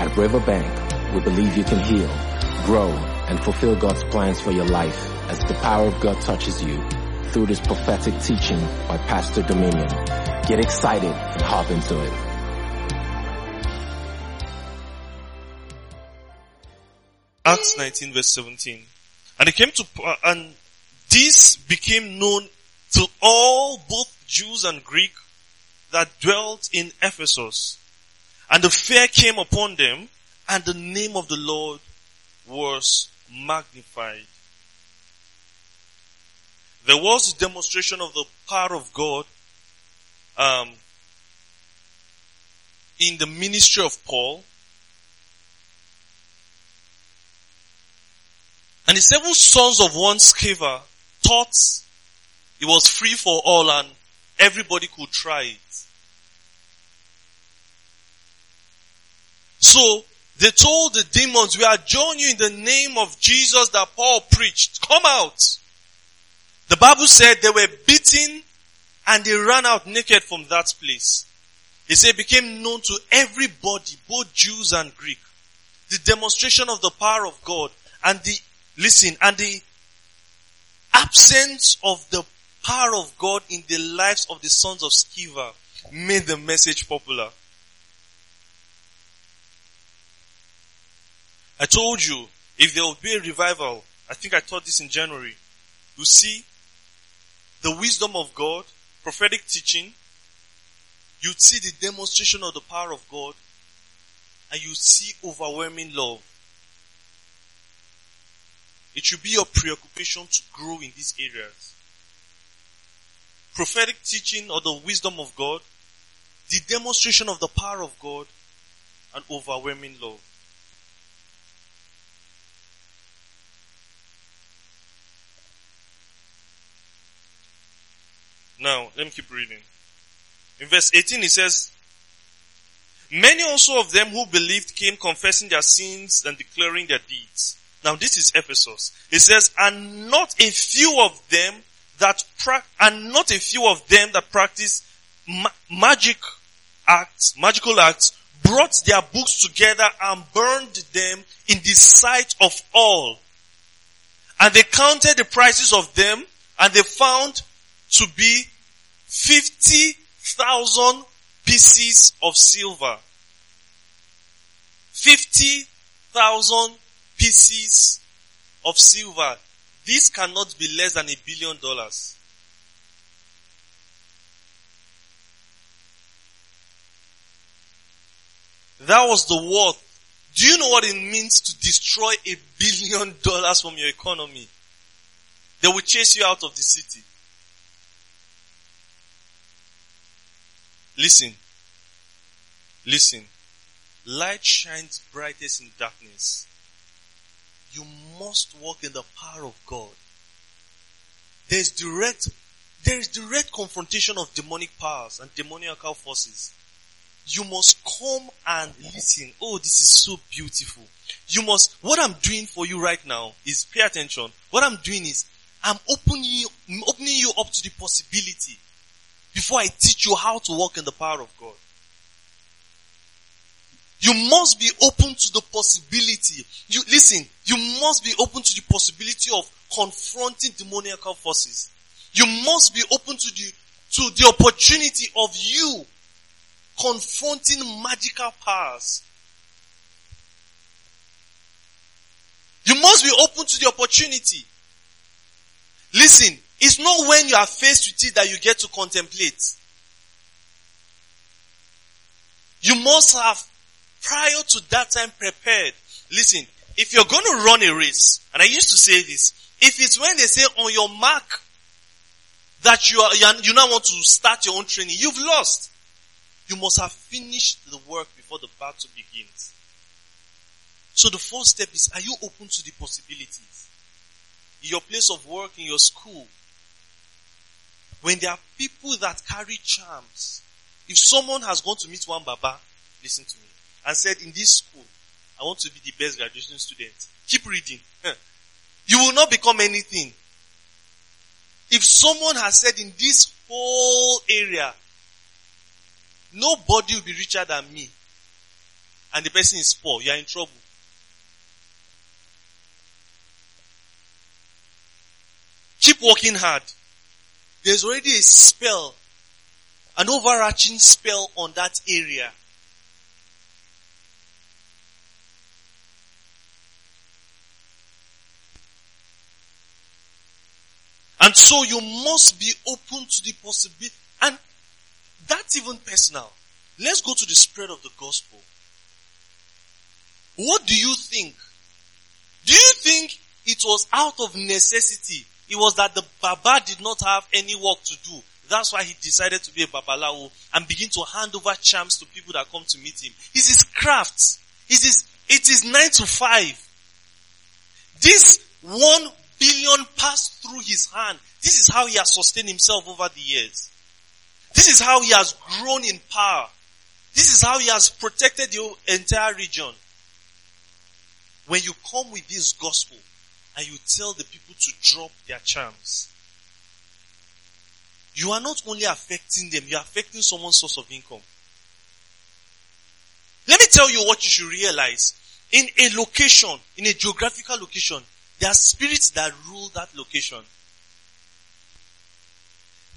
At Riverbank, we believe you can heal, grow, and fulfill God's plans for your life as the power of God touches you through this prophetic teaching by Pastor Dominion. Get excited and hop into it. Acts 19 verse 17. And it came to, uh, and this became known to all, both Jews and Greek, that dwelt in Ephesus. And the fear came upon them, and the name of the Lord was magnified. There was a demonstration of the power of God um, in the ministry of Paul. And the seven sons of one Sceva thought it was free for all and everybody could try it. So they told the demons, we adjourn you in the name of Jesus that Paul preached. Come out. The Bible said they were beaten and they ran out naked from that place. He said it became known to everybody, both Jews and Greek. The demonstration of the power of God and the, listen, and the absence of the power of God in the lives of the sons of Sceva made the message popular. I told you, if there will be a revival, I think I taught this in January, you see the wisdom of God, prophetic teaching, you'd see the demonstration of the power of God, and you see overwhelming love. It should be your preoccupation to grow in these areas. Prophetic teaching or the wisdom of God, the demonstration of the power of God, and overwhelming love. Now, let me keep reading. In verse 18 it says, Many also of them who believed came confessing their sins and declaring their deeds. Now this is Ephesus. It says, and not a few of them that pra- and not a few of them that practice ma- magic acts, magical acts, brought their books together and burned them in the sight of all. And they counted the prices of them and they found to be 50,000 pieces of silver. 50,000 pieces of silver. This cannot be less than a billion dollars. That was the worth. Do you know what it means to destroy a billion dollars from your economy? They will chase you out of the city. Listen. Listen. Light shines brightest in darkness. You must walk in the power of God. There's direct, there is direct confrontation of demonic powers and demoniacal forces. You must come and listen. Oh, this is so beautiful. You must, what I'm doing for you right now is pay attention. What I'm doing is I'm opening you, opening you up to the possibility before I teach you how to walk in the power of God. You must be open to the possibility. You listen, you must be open to the possibility of confronting demoniacal forces. You must be open to the to the opportunity of you confronting magical powers. You must be open to the opportunity. Listen, it's not when you are faced with it that you get to contemplate. You must have, prior to that time, prepared. Listen, if you're going to run a race, and I used to say this, if it's when they say on your mark that you are, you now want to start your own training, you've lost. You must have finished the work before the battle begins. So the first step is, are you open to the possibilities? In your place of work, in your school, when there are people that carry charms, if someone has gone to meet one Baba, listen to me, and said, in this school, I want to be the best graduation student. Keep reading. You will not become anything. If someone has said in this whole area, nobody will be richer than me. and the person is poor, you are in trouble. Keep working hard. There's already a spell, an overarching spell on that area. And so you must be open to the possibility. And that's even personal. Let's go to the spread of the gospel. What do you think? Do you think it was out of necessity? It was that the Baba did not have any work to do. That's why he decided to be a Babalawo and begin to hand over charms to people that come to meet him. It's his craft. It is, it is nine to five. This one billion passed through his hand. This is how he has sustained himself over the years. This is how he has grown in power. This is how he has protected the entire region. When you come with this gospel and you tell the people to drop their charms, you are not only affecting them, you are affecting someone's source of income. Let me tell you what you should realize. In a location, in a geographical location, there are spirits that rule that location.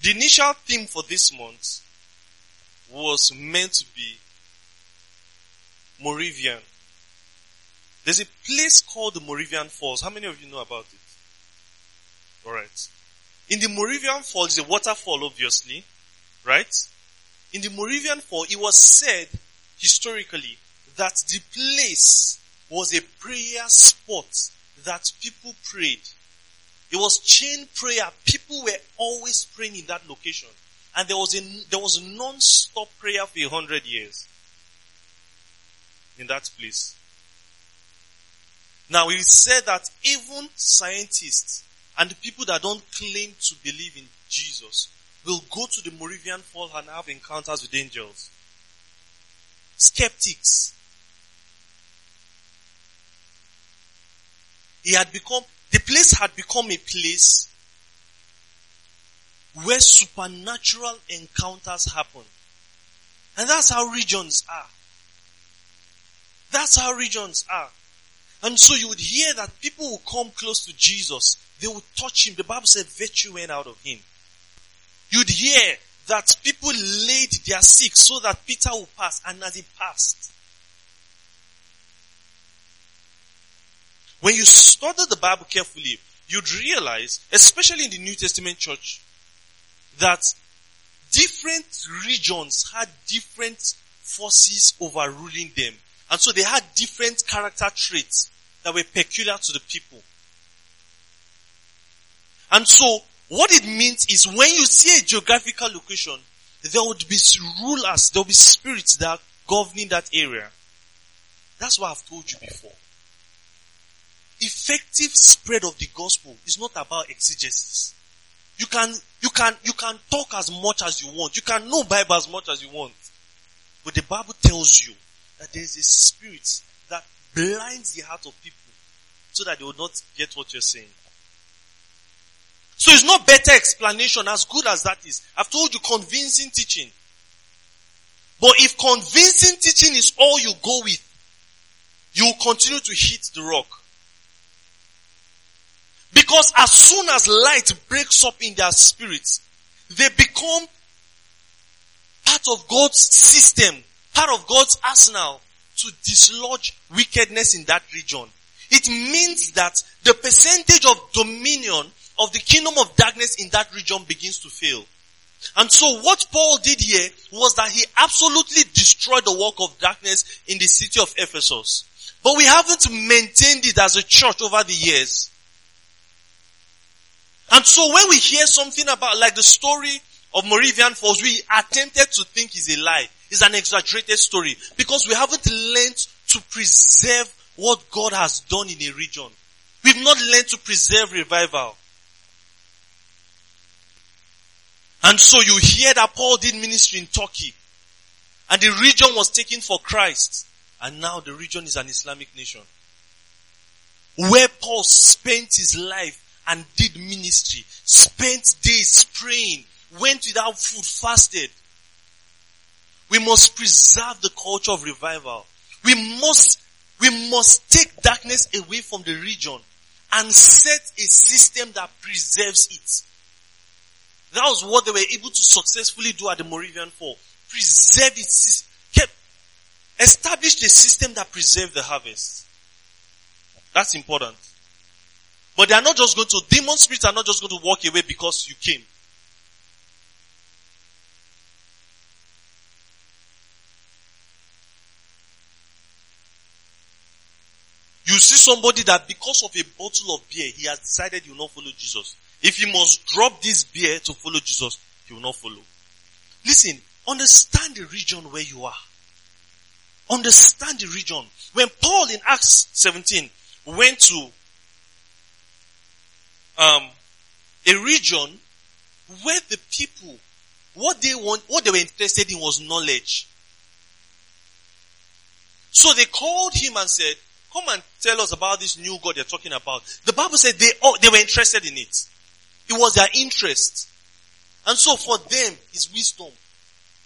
The initial theme for this month was meant to be Moravian. There's a place called the Moravian Falls. How many of you know about it? Alright. In the Moravian Falls, a waterfall obviously, right? In the Moravian Fall, it was said historically that the place was a prayer spot that people prayed. It was chain prayer. People were always praying in that location. And there was a, there was non-stop prayer for a hundred years. In that place. Now we said that even scientists and the people that don't claim to believe in Jesus will go to the Moravian Fall and have encounters with angels. Skeptics. He had become, the place had become a place where supernatural encounters happen. And that's how regions are. That's how regions are. And so you would hear that people would come close to Jesus. They would touch him. The Bible said virtue went out of him. You'd hear that people laid their sick so that Peter would pass. And as he passed, when you study the Bible carefully, you'd realize, especially in the New Testament church, that different regions had different forces overruling them. And so they had different character traits that were peculiar to the people. And so, what it means is when you see a geographical location, there would be rulers, there will be spirits that are governing that area. That's what I've told you before. Effective spread of the gospel is not about exegesis. You can, you can, you can talk as much as you want. You can know Bible as much as you want. But the Bible tells you that there is a spirit blinds the heart of people so that they will not get what you're saying. So it's no better explanation as good as that is. I've told you convincing teaching. But if convincing teaching is all you go with, you will continue to hit the rock. Because as soon as light breaks up in their spirits, they become part of God's system, part of God's arsenal to dislodge wickedness in that region. It means that the percentage of dominion of the kingdom of darkness in that region begins to fail. And so what Paul did here was that he absolutely destroyed the work of darkness in the city of Ephesus. But we haven't maintained it as a church over the years. And so when we hear something about like the story of Moravian Falls, we attempted to think is a lie. It's an exaggerated story because we haven't learned to preserve what God has done in a region. We've not learned to preserve revival. And so you hear that Paul did ministry in Turkey and the region was taken for Christ and now the region is an Islamic nation. Where Paul spent his life and did ministry, spent days praying, went without food, fasted. We must preserve the culture of revival. We must, we must take darkness away from the region and set a system that preserves it. That was what they were able to successfully do at the Moravian Fall. Preserve it, kept, established a system that preserved the harvest. That's important. But they are not just going to, demon spirits are not just going to walk away because you came. You see somebody that because of a bottle of beer, he has decided he will not follow Jesus. If he must drop this beer to follow Jesus, he will not follow. Listen, understand the region where you are. Understand the region. When Paul in Acts 17 went to um, a region where the people, what they want, what they were interested in was knowledge. So they called him and said, come and tell us about this new God you're talking about. The Bible said they, they were interested in it. It was their interest. And so for them, is wisdom.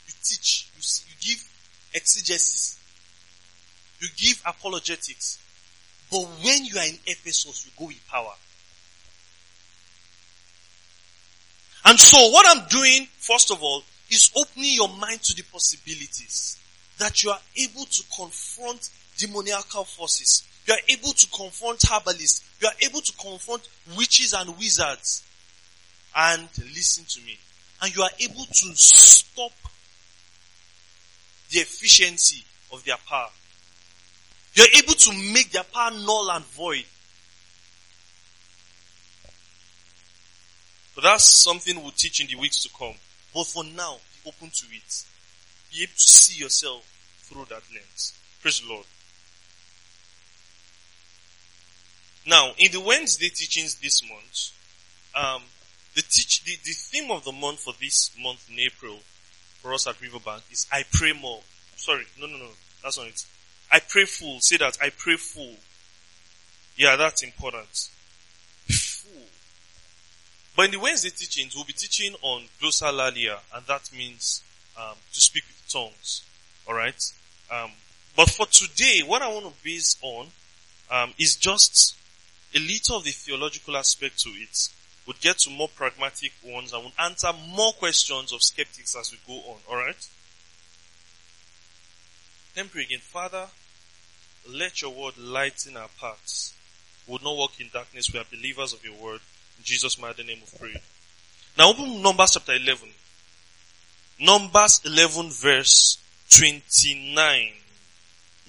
You teach, you, you give exegesis, you give apologetics. But when you are in Ephesus, you go with power. And so what I'm doing, first of all, is opening your mind to the possibilities that you are able to confront demoniacal forces. You are able to confront herbalists. You are able to confront witches and wizards. And listen to me. And you are able to stop the efficiency of their power. You are able to make their power null and void. But that's something we'll teach in the weeks to come. But for now, be open to it. Be able to see yourself through that lens. Praise the Lord. Now, in the Wednesday teachings this month, um, the teach the, the theme of the month for this month in April for us at Riverbank is I pray more. Sorry, no, no, no, that's not it. I pray full. Say that I pray full. Yeah, that's important. But in the Wednesday teachings, we'll be teaching on glossolalia, and that means um, to speak with tongues. All right. Um, but for today, what I want to base on um, is just a little of the theological aspect to it. We'll get to more pragmatic ones and we'll answer more questions of skeptics as we go on. All right. Then pray again, Father. Let your word lighten our paths. We will not walk in darkness. We are believers of your word. In Jesus' mighty name we pray. Now open Numbers chapter 11. Numbers 11 verse 29.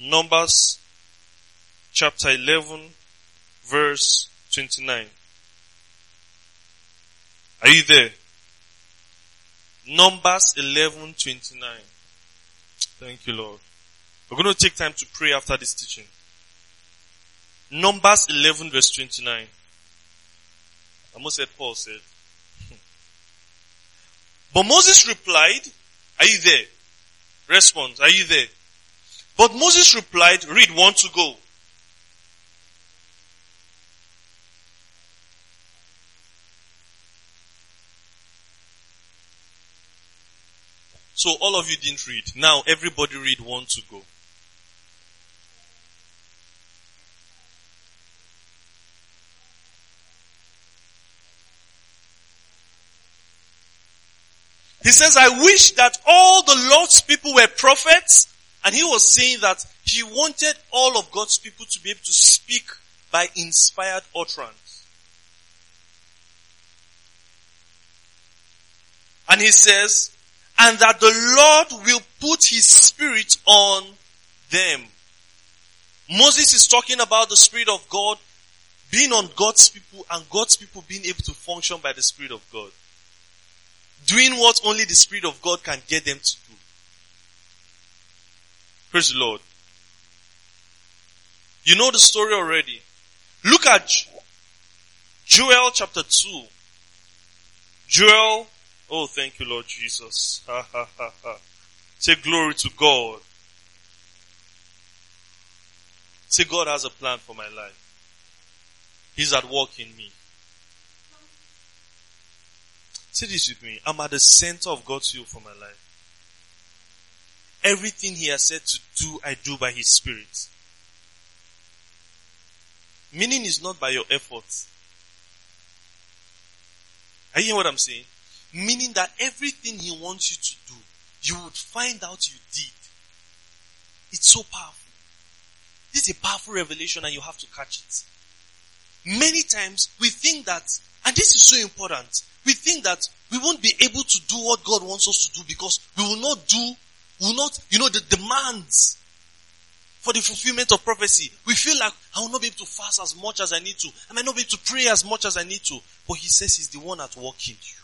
Numbers chapter 11 verse 29. Are you there? Numbers 11 29. Thank you, Lord. We're going to take time to pray after this teaching. Numbers 11 verse 29 I almost said Paul said. Hmm. but Moses replied, are you there? Response, are you there? But Moses replied, read want to go. So all of you didn't read. Now everybody read want to go. He says, I wish that all the Lord's people were prophets. And he was saying that he wanted all of God's people to be able to speak by inspired utterance. And he says, and that the Lord will put his spirit on them. Moses is talking about the spirit of God being on God's people and God's people being able to function by the spirit of God doing what only the Spirit of God can get them to do. Praise the Lord. You know the story already. Look at Joel chapter 2. Joel, oh thank you Lord Jesus. Say glory to God. Say God has a plan for my life. He's at work in me. Say this with me. I'm at the center of God's will for my life. Everything he has said to do, I do by his spirit. Meaning is not by your efforts. Are you hearing what I'm saying? Meaning that everything he wants you to do, you would find out you did. It's so powerful. This is a powerful revelation and you have to catch it. Many times we think that, and this is so important, we think that we won't be able to do what God wants us to do because we will not do, we will not, you know, the demands for the fulfillment of prophecy. We feel like I will not be able to fast as much as I need to. I might not be able to pray as much as I need to. But he says he's the one at work in you.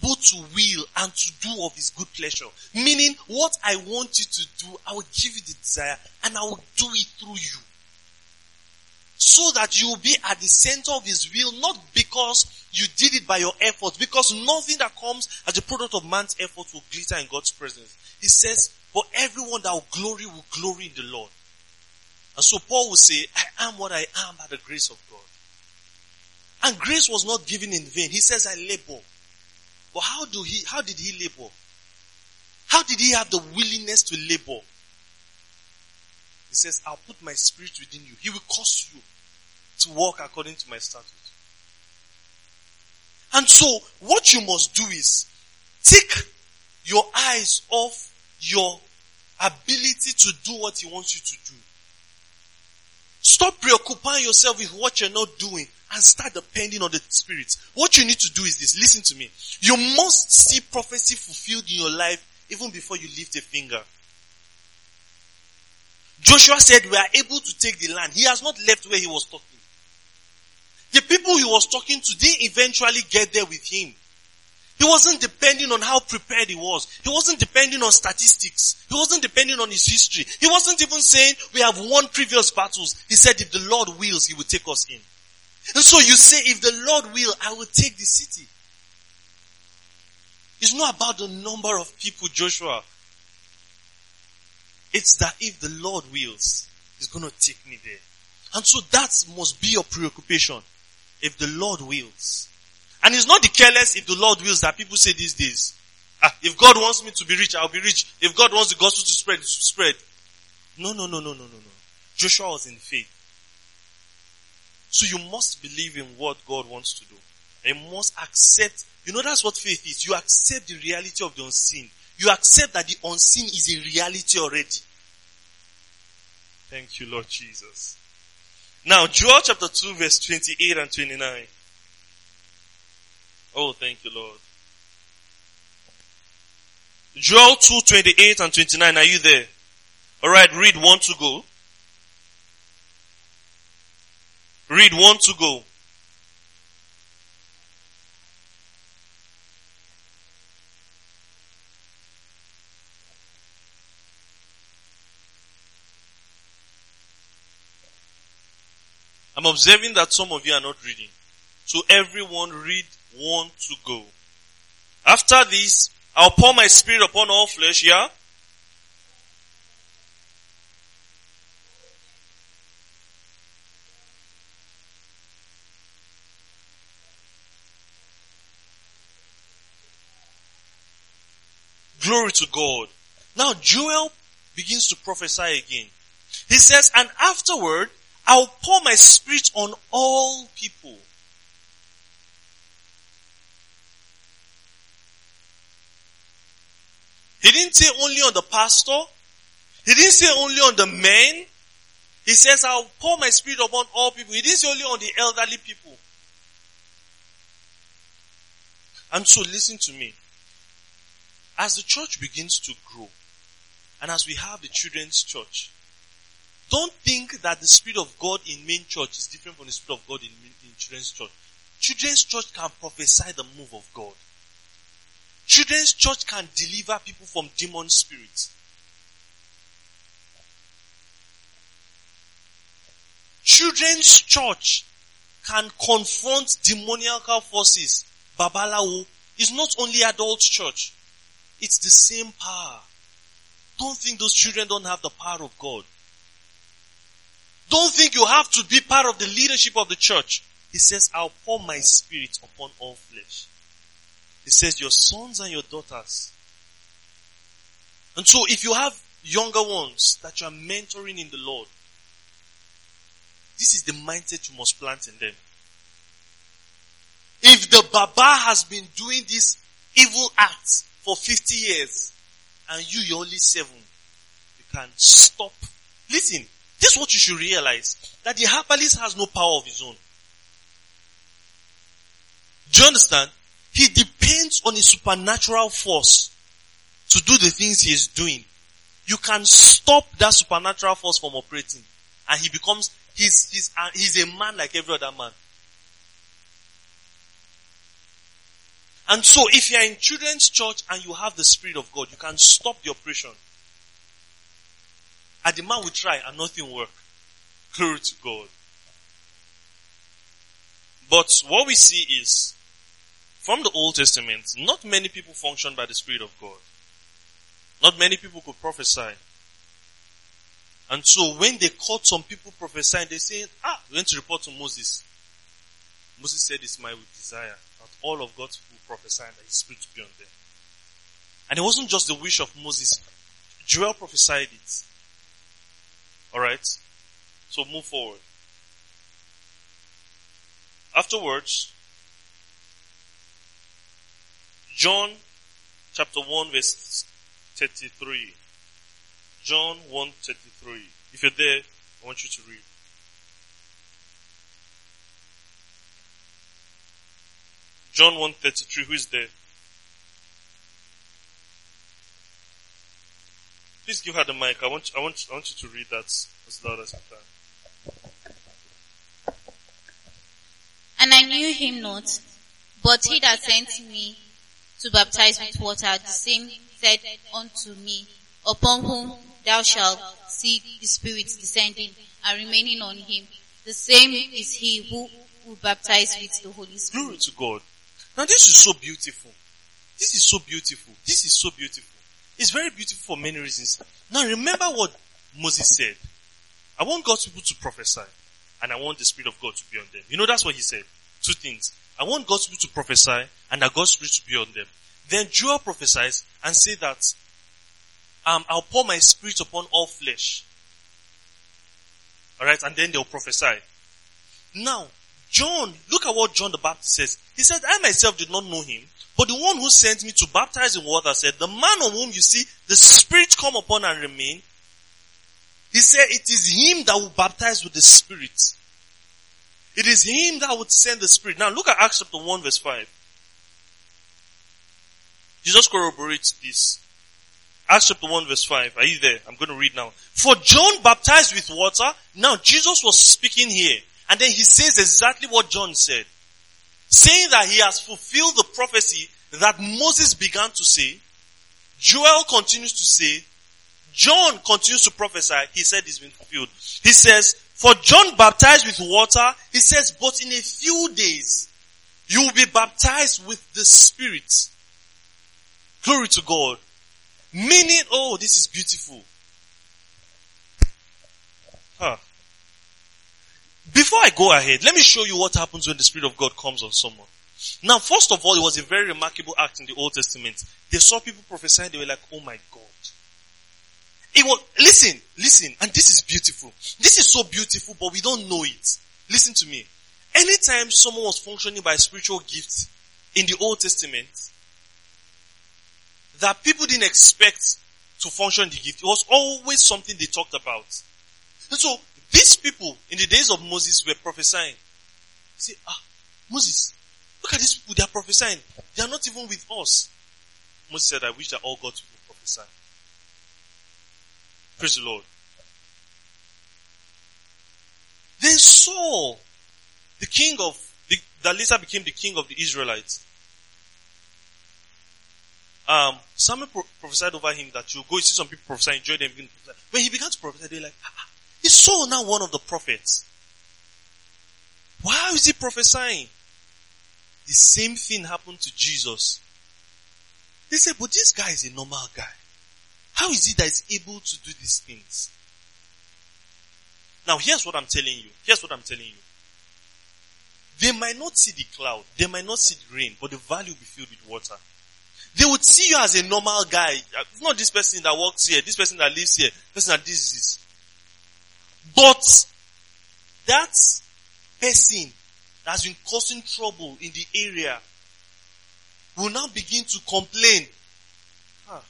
Both to will and to do of his good pleasure. Meaning what I want you to do, I will give you the desire and I will do it through you. So that you will be at the center of his will, not because you did it by your efforts, because nothing that comes as a product of man's effort will glitter in God's presence. He says, for everyone that will glory will glory in the Lord. And so Paul will say, I am what I am by the grace of God. And grace was not given in vain. He says, I labor. But how do he, how did he labor? How did he have the willingness to labor? He says, I'll put my spirit within you. He will cause you to walk according to my statutes. And so, what you must do is take your eyes off your ability to do what he wants you to do. Stop preoccupying yourself with what you're not doing and start depending on the Spirit. What you need to do is this. Listen to me. You must see prophecy fulfilled in your life even before you lift a finger. Joshua said we are able to take the land. He has not left where he was talking. The people he was talking to, they eventually get there with him. He wasn't depending on how prepared he was. He wasn't depending on statistics. He wasn't depending on his history. He wasn't even saying we have won previous battles. He said if the Lord wills, he will take us in. And so you say if the Lord will, I will take the city. It's not about the number of people, Joshua. It's that if the Lord wills, He's gonna take me there. And so that must be your preoccupation. If the Lord wills. And it's not the careless if the Lord wills that people say these days. Ah, if God wants me to be rich, I'll be rich. If God wants the gospel to spread, to spread. No, no, no, no, no, no, no. Joshua was in faith. So you must believe in what God wants to do. And you must accept, you know that's what faith is. You accept the reality of the unseen. You accept that the unseen is a reality already. Thank you, Lord Jesus. Now, Joel chapter 2 verse 28 and 29. Oh, thank you, Lord. Joel 2, 28 and 29. Are you there? Alright, read one to go. Read one to go. I'm observing that some of you are not reading. So everyone read one to go. After this, I'll pour my spirit upon all flesh, yeah? Glory to God. Now Joel begins to prophesy again. He says, and afterward, I'll pour my spirit on all people. He didn't say only on the pastor. He didn't say only on the men. He says, I'll pour my spirit upon all people. He didn't say only on the elderly people. And so listen to me. As the church begins to grow, and as we have the children's church, don't think that the spirit of God in main church is different from the spirit of God in, in children's church. Children's church can prophesy the move of God. Children's church can deliver people from demon spirits. Children's church can confront demoniacal forces. Babalawo is not only adult church. It's the same power. Don't think those children don't have the power of God. Don't think you have to be part of the leadership of the church. He says, I'll pour my spirit upon all flesh. He says, your sons and your daughters. And so if you have younger ones that you are mentoring in the Lord, this is the mindset you must plant in them. If the Baba has been doing this evil acts for 50 years and you, you're only seven, you can stop. Listen, this is what you should realize. That the herbalist has no power of his own. Do you understand? He depends on a supernatural force to do the things he is doing. You can stop that supernatural force from operating and he becomes, he's, he's, uh, he's a man like every other man. And so if you are in children's church and you have the Spirit of God, you can stop the operation. And the man will try and nothing will work. Glory to God. But what we see is, from the Old Testament, not many people function by the Spirit of God. Not many people could prophesy. And so when they caught some people prophesying, they say, ah, we went to report to Moses. Moses said, it's my desire that all of God's people prophesy and that his spirit be on them. And it wasn't just the wish of Moses. Joel prophesied it. Alright? So move forward. Afterwards, John chapter 1 verse 33. John 1 33. If you're there, I want you to read. John 1 33. Who is there? Please give her the mic. I want, I want, I want you to read that as loud as you can. And I knew him not, but he that sent me to baptize with water, the same said unto me, upon whom thou shalt see the Spirit descending and remaining on him. The same is he who will baptize with the Holy Spirit. Glory to God. Now this is so beautiful. This is so beautiful. This is so beautiful. It's very beautiful for many reasons. Now remember what Moses said. I want God's people to prophesy and I want the Spirit of God to be on them. You know that's what he said. Two things. I want God's people to prophesy and that God's Spirit to be on them. Then Joel prophesies and say that um, I'll pour my spirit upon all flesh. Alright, and then they'll prophesy. Now, John, look at what John the Baptist says. He said, I myself did not know him, but the one who sent me to baptize in water said, the man on whom you see the Spirit come upon and remain, he said it is him that will baptize with the Spirit. It is him that would send the Spirit. Now look at Acts chapter 1 verse 5. Jesus corroborates this. Acts chapter 1 verse 5. Are you there? I'm going to read now. For John baptized with water. Now Jesus was speaking here. And then he says exactly what John said. Saying that he has fulfilled the prophecy that Moses began to say. Joel continues to say. John continues to prophesy. He said it's been fulfilled. He says, for John baptized with water, he says, but in a few days, you will be baptized with the Spirit. Glory to God. Meaning, oh, this is beautiful. Huh. Before I go ahead, let me show you what happens when the Spirit of God comes on someone. Now, first of all, it was a very remarkable act in the Old Testament. They saw people prophesying, they were like, oh my God. It was, listen, listen, and this is beautiful. This is so beautiful, but we don't know it. Listen to me. Anytime someone was functioning by spiritual gifts in the Old Testament, that people didn't expect to function the gift, it was always something they talked about. And so, these people in the days of Moses were prophesying. Say, ah, Moses, look at these people, they are prophesying. They are not even with us. Moses said, I wish that all God's people prophesy. Praise the Lord. Then Saul, the king of, the, that later became the king of the Israelites, um, Samuel pro- prophesied over him that you go, see some people prophesy, enjoy them. When he began to prophesy, they're like, ah, is Saul now one of the prophets? Why is he prophesying? The same thing happened to Jesus. They said, but this guy is a normal guy. How is he that is able to do these things? Now here's what I'm telling you. Here's what I'm telling you. They might not see the cloud. They might not see the rain, but the valley will be filled with water. They would see you as a normal guy. Not this person that works here, this person that lives here, person that this is. But that person that has been causing trouble in the area will now begin to complain huh,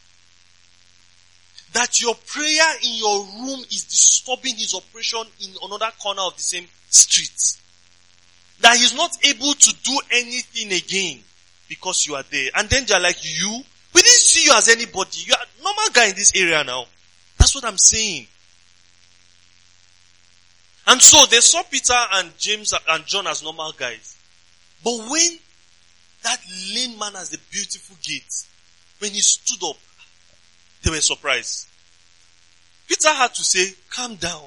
that your prayer in your room is disturbing his operation in another corner of the same street. That he's not able to do anything again because you are there. And then they're like, you? We didn't see you as anybody. You are a normal guy in this area now. That's what I'm saying. And so they saw Peter and James and John as normal guys. But when that lame man has the beautiful gate, when he stood up, they were surprised. Peter had to say, calm down.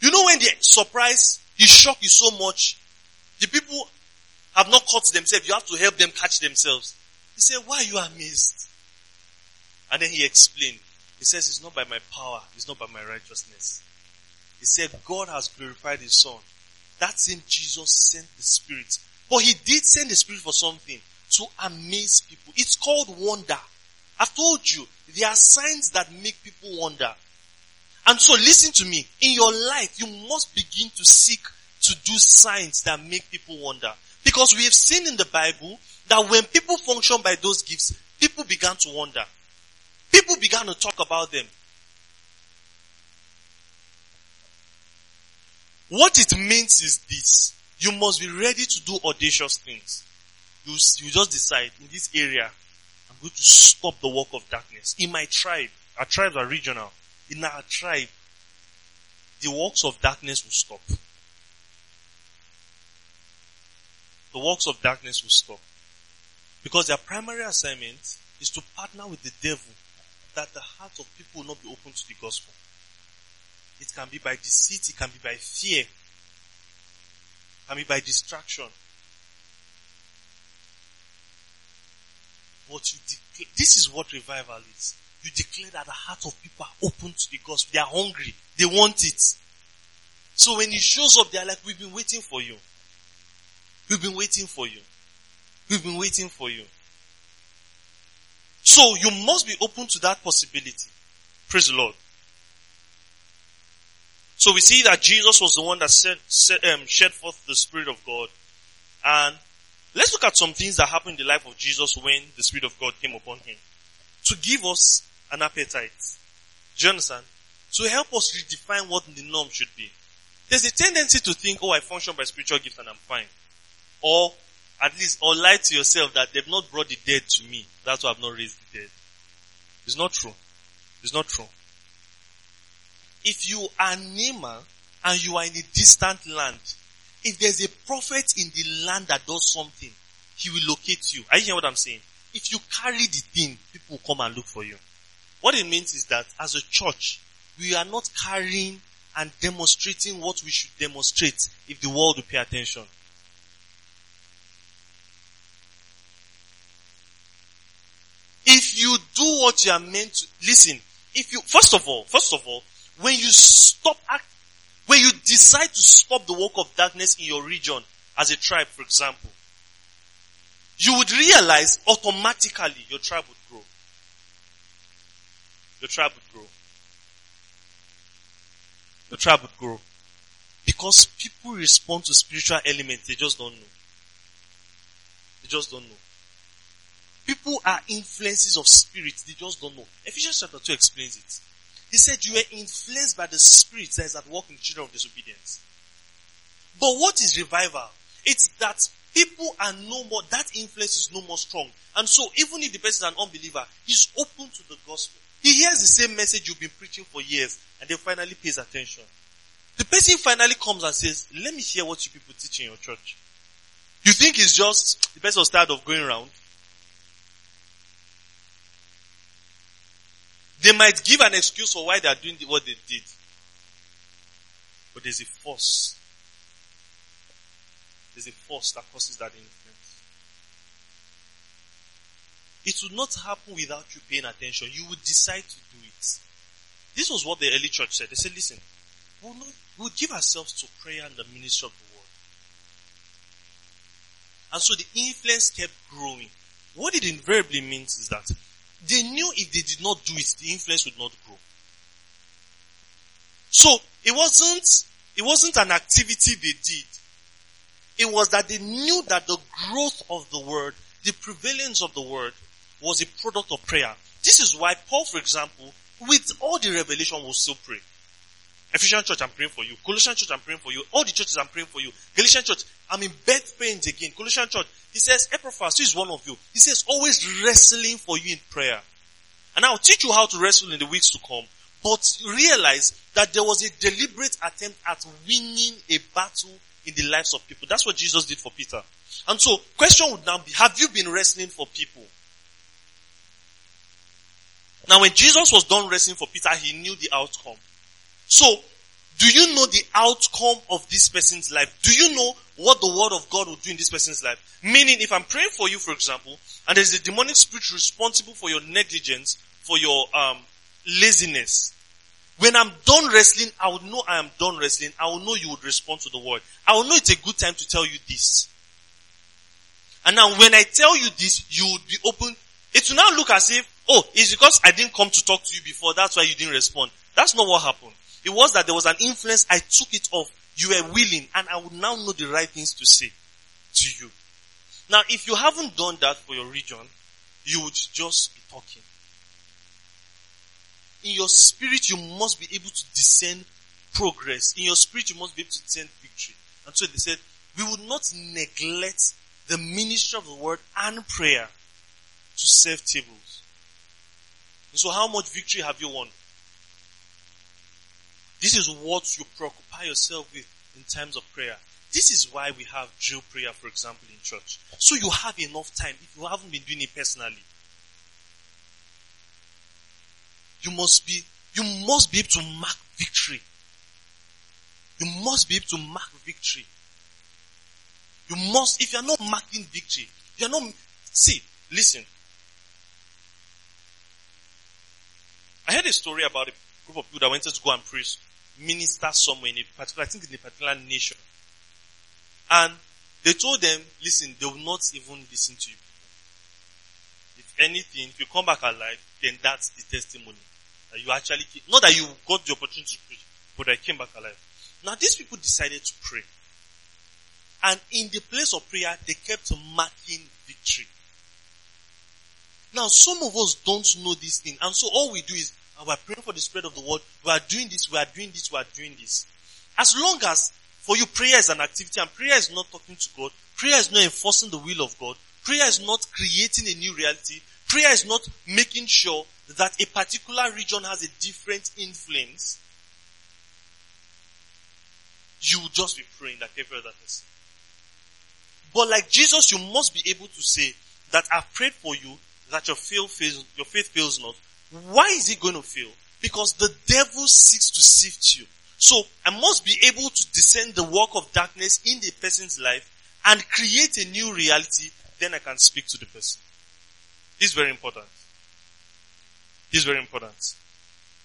You know when the surprise, his shock is so much, the people have not caught themselves. You have to help them catch themselves. He said, why you are amazed? And then he explained. He says, it's not by my power. It's not by my righteousness. He said, God has glorified his son. That same Jesus sent the spirit. But he did send the spirit for something to amaze people. It's called wonder. I've told you, there are signs that make people wonder. And so listen to me. In your life, you must begin to seek to do signs that make people wonder. Because we have seen in the Bible that when people function by those gifts, people began to wonder. People began to talk about them. What it means is this. You must be ready to do audacious things. You, you just decide, in this area, I'm going to stop the work of darkness. In my tribe, our tribes are regional. In our tribe, the works of darkness will stop. the works of darkness will stop. Because their primary assignment is to partner with the devil that the heart of people will not be open to the gospel. It can be by deceit, it can be by fear, it can be by distraction. But you declare, this is what revival is. You declare that the heart of people are open to the gospel. They are hungry. They want it. So when it shows up, they are like, we've been waiting for you. We've been waiting for you. We've been waiting for you. So you must be open to that possibility. Praise the Lord. So we see that Jesus was the one that set, um, shed forth the Spirit of God. And let's look at some things that happened in the life of Jesus when the Spirit of God came upon him. To give us an appetite. Do you understand? To help us redefine what the norm should be. There's a tendency to think, oh, I function by spiritual gifts and I'm fine. Or at least, or lie to yourself that they've not brought the dead to me. That's why I've not raised the dead. It's not true. It's not true. If you are Naaman and you are in a distant land, if there's a prophet in the land that does something, he will locate you. Are you hearing what I'm saying? If you carry the thing, people will come and look for you. What it means is that as a church, we are not carrying and demonstrating what we should demonstrate if the world will pay attention. If you do what you are meant to, listen, if you, first of all, first of all, when you stop when you decide to stop the work of darkness in your region as a tribe, for example, you would realize automatically your tribe would grow. Your tribe would grow. Your tribe would grow. Because people respond to spiritual elements, they just don't know. They just don't know. People are influences of spirits, they just don't know. Ephesians chapter 2 explains it. He said you were influenced by the spirit that is at work in children of disobedience. But what is revival? It's that people are no more, that influence is no more strong. And so even if the person is an unbeliever, he's open to the gospel. He hears the same message you've been preaching for years and then finally pays attention. The person finally comes and says, let me hear what you people teach in your church. You think it's just, the person was tired of going around? They might give an excuse for why they are doing what they did. But there's a force. There's a force that causes that influence. It would not happen without you paying attention. You would decide to do it. This was what the early church said. They said, listen, we'll, not, we'll give ourselves to prayer and the ministry of the word. And so the influence kept growing. What it invariably means is that they knew if they did not do it, the influence would not grow. So it wasn't, it wasn't an activity they did. It was that they knew that the growth of the word, the prevalence of the word was a product of prayer. This is why Paul, for example, with all the revelation will still pray. Ephesian church, I'm praying for you. Colossian church, I'm praying for you. All the churches, I'm praying for you. Galatian church, I'm in birth pains again. Colossian church, he says, Epaphras, who is one of you, he says, always wrestling for you in prayer. And I'll teach you how to wrestle in the weeks to come. But realize that there was a deliberate attempt at winning a battle in the lives of people. That's what Jesus did for Peter. And so, question would now be, have you been wrestling for people? Now when Jesus was done wrestling for Peter, he knew the outcome. So, do you know the outcome of this person's life? Do you know what the word of God will do in this person's life? Meaning, if I'm praying for you, for example, and there's a demonic spirit responsible for your negligence, for your um, laziness, when I'm done wrestling, I will know I am done wrestling. I will know you would respond to the word. I will know it's a good time to tell you this. And now when I tell you this, you would be open. It will now look as if Oh, it's because I didn't come to talk to you before, that's why you didn't respond. That's not what happened. It was that there was an influence, I took it off. You were willing, and I would now know the right things to say to you. Now, if you haven't done that for your region, you would just be talking. In your spirit, you must be able to discern progress. In your spirit, you must be able to discern victory. And so they said, we would not neglect the ministry of the word and prayer to serve tables. So how much victory have you won? This is what you preoccupy yourself with in times of prayer. This is why we have drill prayer, for example, in church. So you have enough time if you haven't been doing it personally. You must be, you must be able to mark victory. You must be able to mark victory. You must, if you're not marking victory, you're not, see, listen, I heard a story about a group of people that wanted to go and preach, minister somewhere in a particular, I think in a particular nation. And they told them, listen, they will not even listen to you. If anything, if you come back alive, then that's the testimony. That you actually, not that you got the opportunity to preach, but I came back alive. Now these people decided to pray. And in the place of prayer, they kept marking victory. Now, some of us don't know this thing. And so all we do is, uh, we're praying for the spread of the word. We are doing this, we are doing this, we are doing this. As long as for you prayer is an activity and prayer is not talking to God, prayer is not enforcing the will of God, prayer is not creating a new reality, prayer is not making sure that a particular region has a different influence, you will just be praying like every other person. But like Jesus, you must be able to say that I've prayed for you that your faith fails, your faith fails not. Why is it going to fail? Because the devil seeks to sift you. So I must be able to discern the work of darkness in the person's life and create a new reality. Then I can speak to the person. This is very important. This is very important.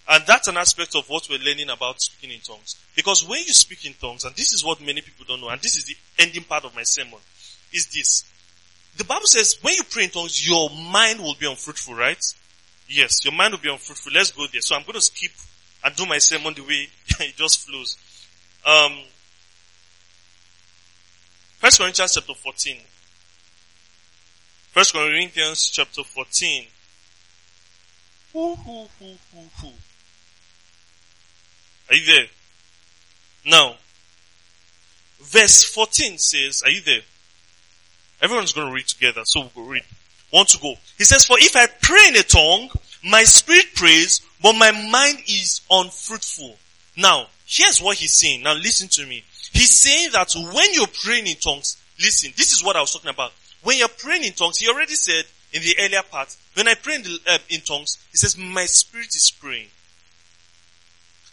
And that's an aspect of what we're learning about speaking in tongues. Because when you speak in tongues, and this is what many people don't know, and this is the ending part of my sermon, is this. The Bible says when you pray in tongues, your mind will be unfruitful, right? Yes, your mind will be unfruitful. Let's go there. So I'm going to skip and do my sermon the way it just flows. Um, First Corinthians chapter 14. First Corinthians chapter 14. Hoo, hoo, hoo, hoo, hoo. Are you there? Now, verse 14 says, are you there? Everyone's going to read together, so we'll read. Want to go. He says, for if I pray in a tongue, my spirit prays, but my mind is unfruitful. Now, here's what he's saying. Now listen to me. He's saying that when you're praying in tongues, listen, this is what I was talking about. When you're praying in tongues, he already said in the earlier part, when I pray in, the, uh, in tongues, he says, my spirit is praying.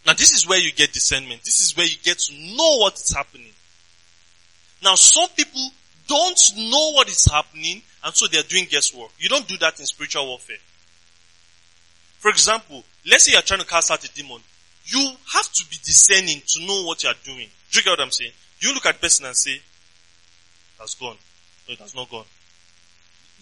Now this is where you get discernment. This is where you get to know what is happening. Now some people don't know what is happening and so they're doing guesswork. You don't do that in spiritual warfare. For example, let's say you're trying to cast out a demon. You have to be discerning to know what you're doing. Do you get what I'm saying? You look at the person and say, that's gone. No, it has not gone.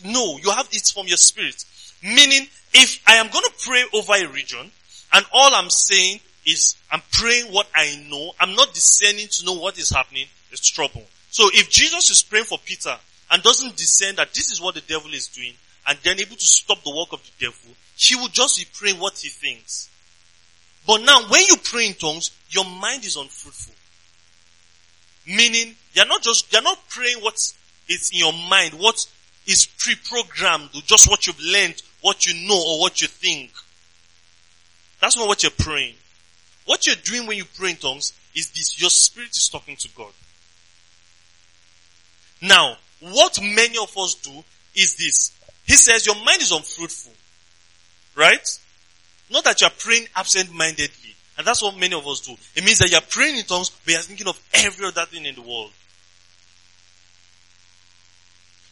no, you have it from your spirit. Meaning, if I am going to pray over a region, and all I'm saying is I'm praying what I know, I'm not discerning to know what is happening, it's trouble. So if Jesus is praying for Peter and doesn't discern that this is what the devil is doing, and then able to stop the work of the devil, he will just be praying what he thinks. But now when you pray in tongues, your mind is unfruitful. Meaning, you're not just, you're not praying what is in your mind, what is pre-programmed, just what you've learned, what you know, or what you think. That's not what you're praying. What you're doing when you pray in tongues is this. Your spirit is talking to God. Now, what many of us do is this. He says your mind is unfruitful. Right? Not that you're praying absent-mindedly. And that's what many of us do. It means that you're praying in tongues, but you're thinking of every other thing in the world.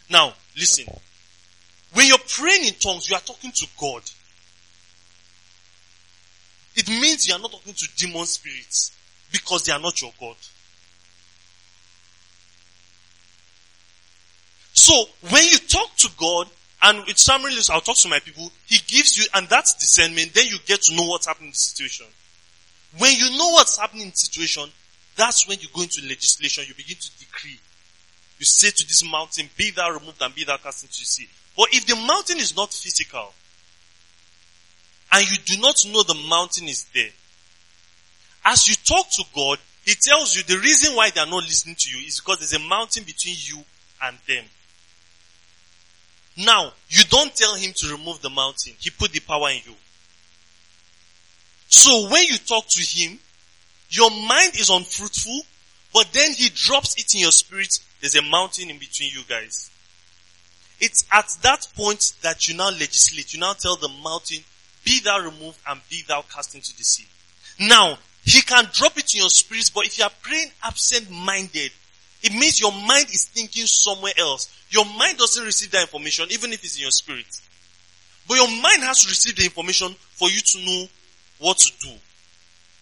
Now, listen. When you're praying in tongues, you are talking to God. It means you are not talking to demon spirits because they are not your God. So, when you talk to God, and with summary I'll talk to my people, He gives you, and that's discernment, then you get to know what's happening in the situation. When you know what's happening in the situation, that's when you go into legislation, you begin to decree. You say to this mountain, be thou removed and be thou cast into the sea. But if the mountain is not physical, and you do not know the mountain is there, as you talk to God, He tells you the reason why they are not listening to you is because there's a mountain between you and them. Now, you don't tell Him to remove the mountain. He put the power in you. So when you talk to Him, your mind is unfruitful, but then He drops it in your spirit. There's a mountain in between you guys. It's at that point that you now legislate. You now tell the mountain, be thou removed and be thou cast into the sea. Now, he can drop it in your spirit, but if you are praying absent-minded, it means your mind is thinking somewhere else. Your mind doesn't receive that information, even if it's in your spirit. But your mind has to receive the information for you to know what to do.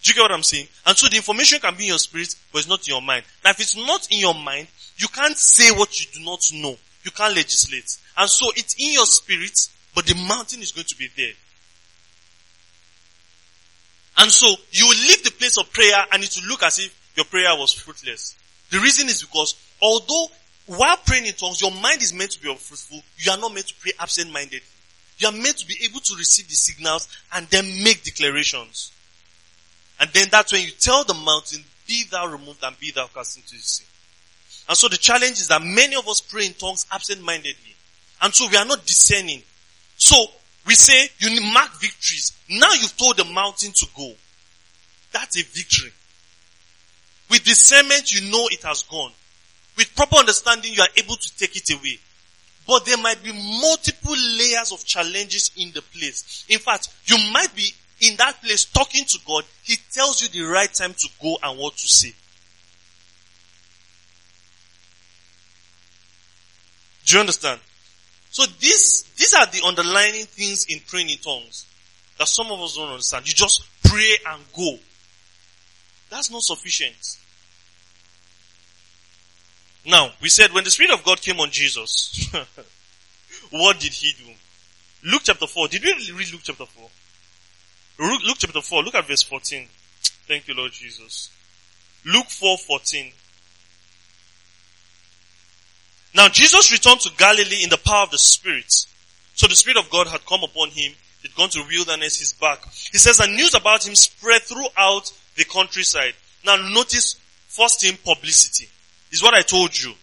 Do you get what I'm saying? And so the information can be in your spirit, but it's not in your mind. Now if it's not in your mind, you can't say what you do not know. You can't legislate. And so it's in your spirit, but the mountain is going to be there. And so you will leave the place of prayer and it will look as if your prayer was fruitless. The reason is because although while praying in tongues, your mind is meant to be unfruitful, you are not meant to pray absent-minded. You are meant to be able to receive the signals and then make declarations. And then that's when you tell the mountain, be thou removed and be thou cast into the sea. And so the challenge is that many of us pray in tongues absent-mindedly. And so we are not discerning. So we say you mark victories. Now you've told the mountain to go. That's a victory. With discernment, you know it has gone. With proper understanding, you are able to take it away. But there might be multiple layers of challenges in the place. In fact, you might be in that place talking to God. He tells you the right time to go and what to say. Do you understand? So this, these are the underlying things in praying in tongues that some of us don't understand. You just pray and go. That's not sufficient. Now, we said when the Spirit of God came on Jesus, what did he do? Luke chapter 4. Did we read Luke chapter 4? Luke chapter 4, look at verse 14. Thank you, Lord Jesus. Luke 4, 14. Now Jesus returned to Galilee in the power of the Spirit. So the Spirit of God had come upon him. He'd gone to wilderness, his back. He says, and news about him spread throughout the countryside. Now notice, first thing, publicity. Is what I told you.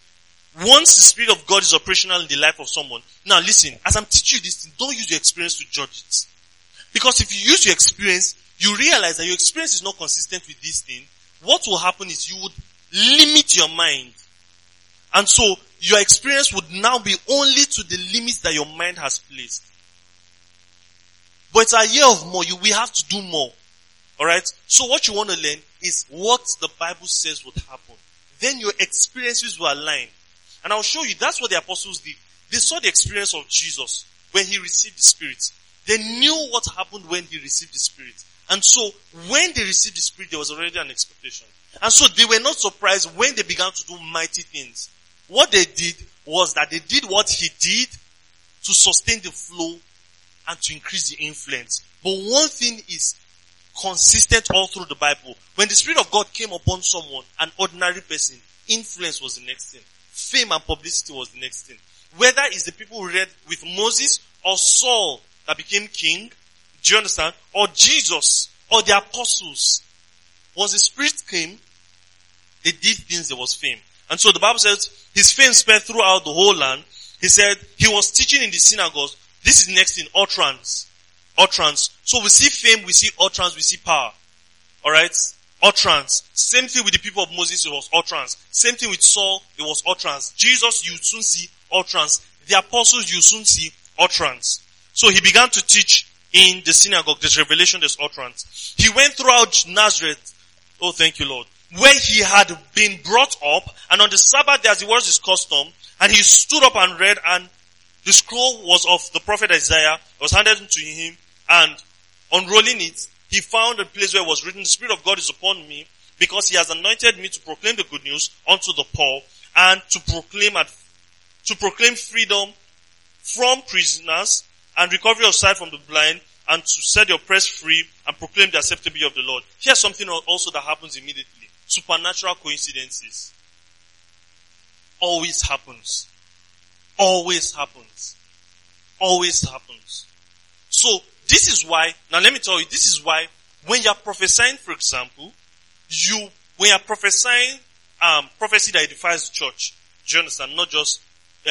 Once the Spirit of God is operational in the life of someone, now listen, as I'm teaching you this thing, don't use your experience to judge it. Because if you use your experience, you realize that your experience is not consistent with this thing, what will happen is you would limit your mind. And so your experience would now be only to the limits that your mind has placed. But it's a year of more. You, we have to do more. Alright? So what you want to learn is what the Bible says would happen. Then your experiences will align. And I'll show you that's what the apostles did. They saw the experience of Jesus when he received the Spirit. They knew what happened when he received the Spirit. And so when they received the Spirit, there was already an expectation. And so they were not surprised when they began to do mighty things. What they did was that they did what he did to sustain the flow and to increase the influence. But one thing is consistent all through the Bible. When the Spirit of God came upon someone, an ordinary person, influence was the next thing. Fame and publicity was the next thing. Whether it's the people who read with Moses or Saul that became king, do you understand? Or Jesus or the apostles. Once the Spirit came, they did things, there was fame. And so the Bible says his fame spread throughout the whole land. He said he was teaching in the synagogues. This is next in utterance. Utterance. So we see fame, we see utterance, we see power. Alright? Utterance. Same thing with the people of Moses, it was utterance. Same thing with Saul, it was utterance. Jesus, you soon see utterance. The apostles, you soon see utterance. So he began to teach in the synagogue. There's revelation, there's utterance. He went throughout Nazareth. Oh, thank you, Lord. Where he had been brought up, and on the Sabbath as it was his custom, and he stood up and read, and the scroll was of the prophet Isaiah, it was handed to him, and unrolling it, he found a place where it was written, the Spirit of God is upon me, because he has anointed me to proclaim the good news unto the poor, and to proclaim at, to proclaim freedom from prisoners, and recovery of sight from the blind, and to set the oppressed free, and proclaim the acceptability of the Lord. Here's something also that happens immediately. Supernatural coincidences. Always happens. Always happens. Always happens. So, this is why, now let me tell you, this is why when you're prophesying, for example, you, when you're prophesying, um, prophecy that edifies the church, do you understand? Not just,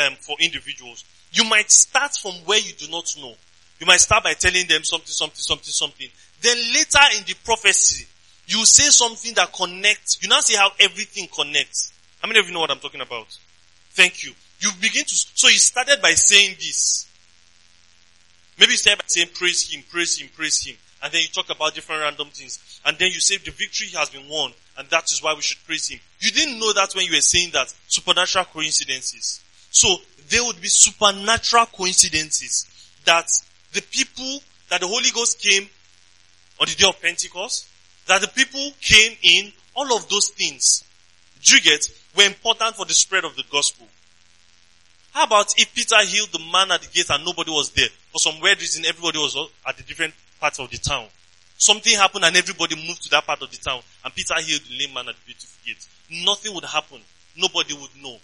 um, for individuals. You might start from where you do not know. You might start by telling them something, something, something, something. Then later in the prophecy, you say something that connects. You now see how everything connects. How many of you know what I'm talking about? Thank you. You begin to, so you started by saying this. Maybe you started by saying praise him, praise him, praise him. And then you talk about different random things. And then you say the victory has been won. And that is why we should praise him. You didn't know that when you were saying that. Supernatural coincidences. So there would be supernatural coincidences that the people that the Holy Ghost came on the day of Pentecost, that the people came in, all of those things, you get, were important for the spread of the gospel. How about if Peter healed the man at the gate and nobody was there? For some weird reason, everybody was at the different parts of the town. Something happened and everybody moved to that part of the town and Peter healed the lame man at the beautiful gate. Nothing would happen. Nobody would know.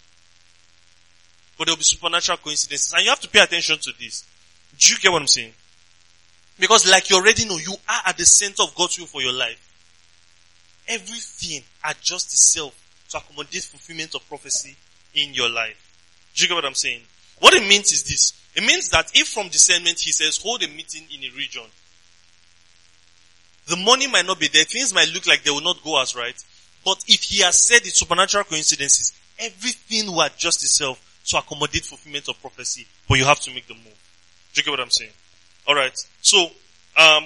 But there will be supernatural coincidences. And you have to pay attention to this. Do you get what I'm saying? Because like you already know, you are at the center of God's will for your life. Everything adjusts itself to accommodate fulfillment of prophecy in your life. Do you get what I'm saying? What it means is this. It means that if from discernment he says hold a meeting in a region, the money might not be there, things might look like they will not go as right, but if he has said it's supernatural coincidences, everything will adjust itself to accommodate fulfillment of prophecy, but you have to make the move. Do you get what I'm saying? Alright. So, um,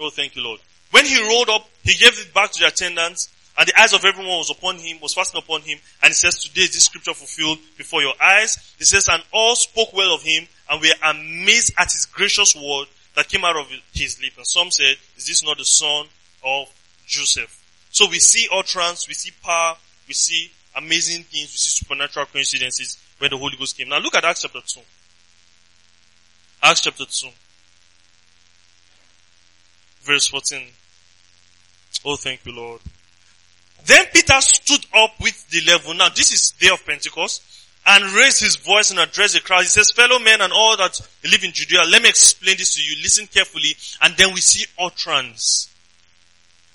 oh thank you Lord. When he rolled up, he gave it back to the attendants, and the eyes of everyone was upon him, was fastened upon him, and he says, today is this scripture fulfilled before your eyes. He says, and all spoke well of him, and were amazed at his gracious word that came out of his lips. And some said, is this not the son of Joseph? So we see utterance, we see power, we see amazing things, we see supernatural coincidences when the Holy Ghost came. Now look at Acts chapter 2. Acts chapter 2. Verse 14. Oh, thank you, Lord. Then Peter stood up with the eleven. Now this is day of Pentecost and raised his voice and addressed the crowd. He says, fellow men and all that live in Judea, let me explain this to you. Listen carefully. And then we see utterance.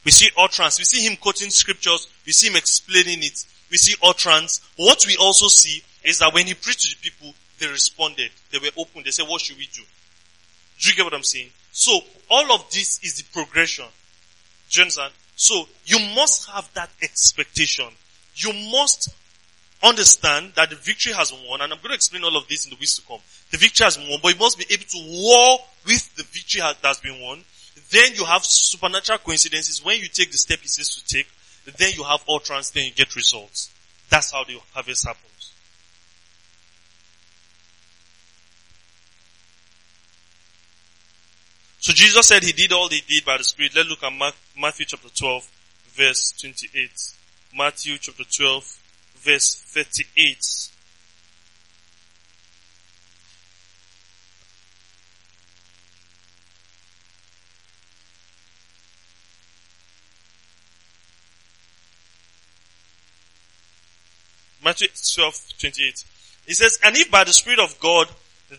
We see utterance. We see him quoting scriptures. We see him explaining it. We see utterance. What we also see is that when he preached to the people, they responded. They were open. They said, what should we do? Do you get what I'm saying? So, all of this is the progression. Do you understand? So, you must have that expectation. You must understand that the victory has won, and I'm going to explain all of this in the weeks to come. The victory has won, but you must be able to war with the victory that has been won. Then you have supernatural coincidences. When you take the step he says to take, then you have utterance, then you get results. That's how the harvest happens. So Jesus said he did all he did by the Spirit. Let's look at Mark, Matthew chapter 12 verse 28. Matthew chapter 12 verse 38. Matthew 12, 28. He says, and if by the Spirit of God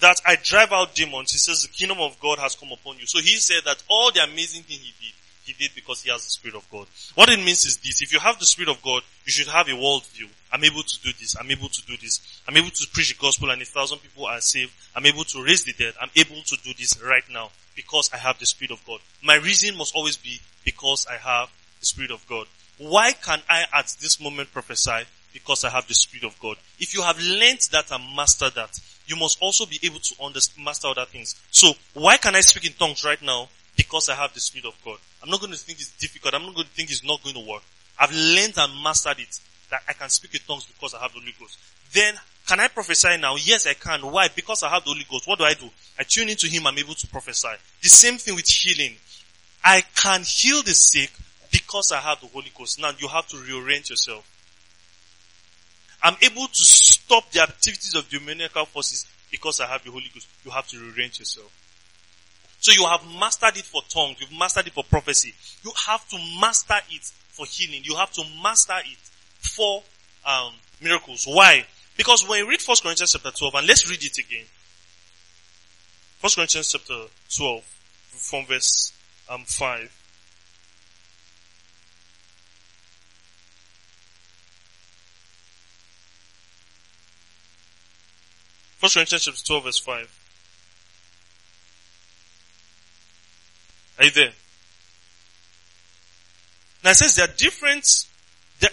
that I drive out demons, he says the kingdom of God has come upon you. So he said that all the amazing thing he did, he did because he has the Spirit of God. What it means is this, if you have the Spirit of God, you should have a worldview. I'm able to do this, I'm able to do this, I'm able to preach the gospel and a thousand people are saved, I'm able to raise the dead, I'm able to do this right now because I have the Spirit of God. My reason must always be because I have the Spirit of God. Why can I at this moment prophesy? Because I have the Spirit of God. If you have learned that and mastered that, you must also be able to understand, master other things. So, why can I speak in tongues right now? Because I have the Spirit of God. I'm not going to think it's difficult. I'm not going to think it's not going to work. I've learned and mastered it that I can speak in tongues because I have the Holy Ghost. Then, can I prophesy now? Yes, I can. Why? Because I have the Holy Ghost. What do I do? I tune into Him. I'm able to prophesy. The same thing with healing. I can heal the sick because I have the Holy Ghost. Now you have to reorient yourself. I'm able to stop the activities of demoniacal forces because I have the Holy Ghost. You have to rearrange yourself. So you have mastered it for tongues. You've mastered it for prophecy. You have to master it for healing. You have to master it for um, miracles. Why? Because when you read 1 Corinthians chapter 12, and let's read it again. 1 Corinthians chapter 12, from verse um, 5. First Corinthians chapter 12 verse 5. Are you there? Now it says there are different, there,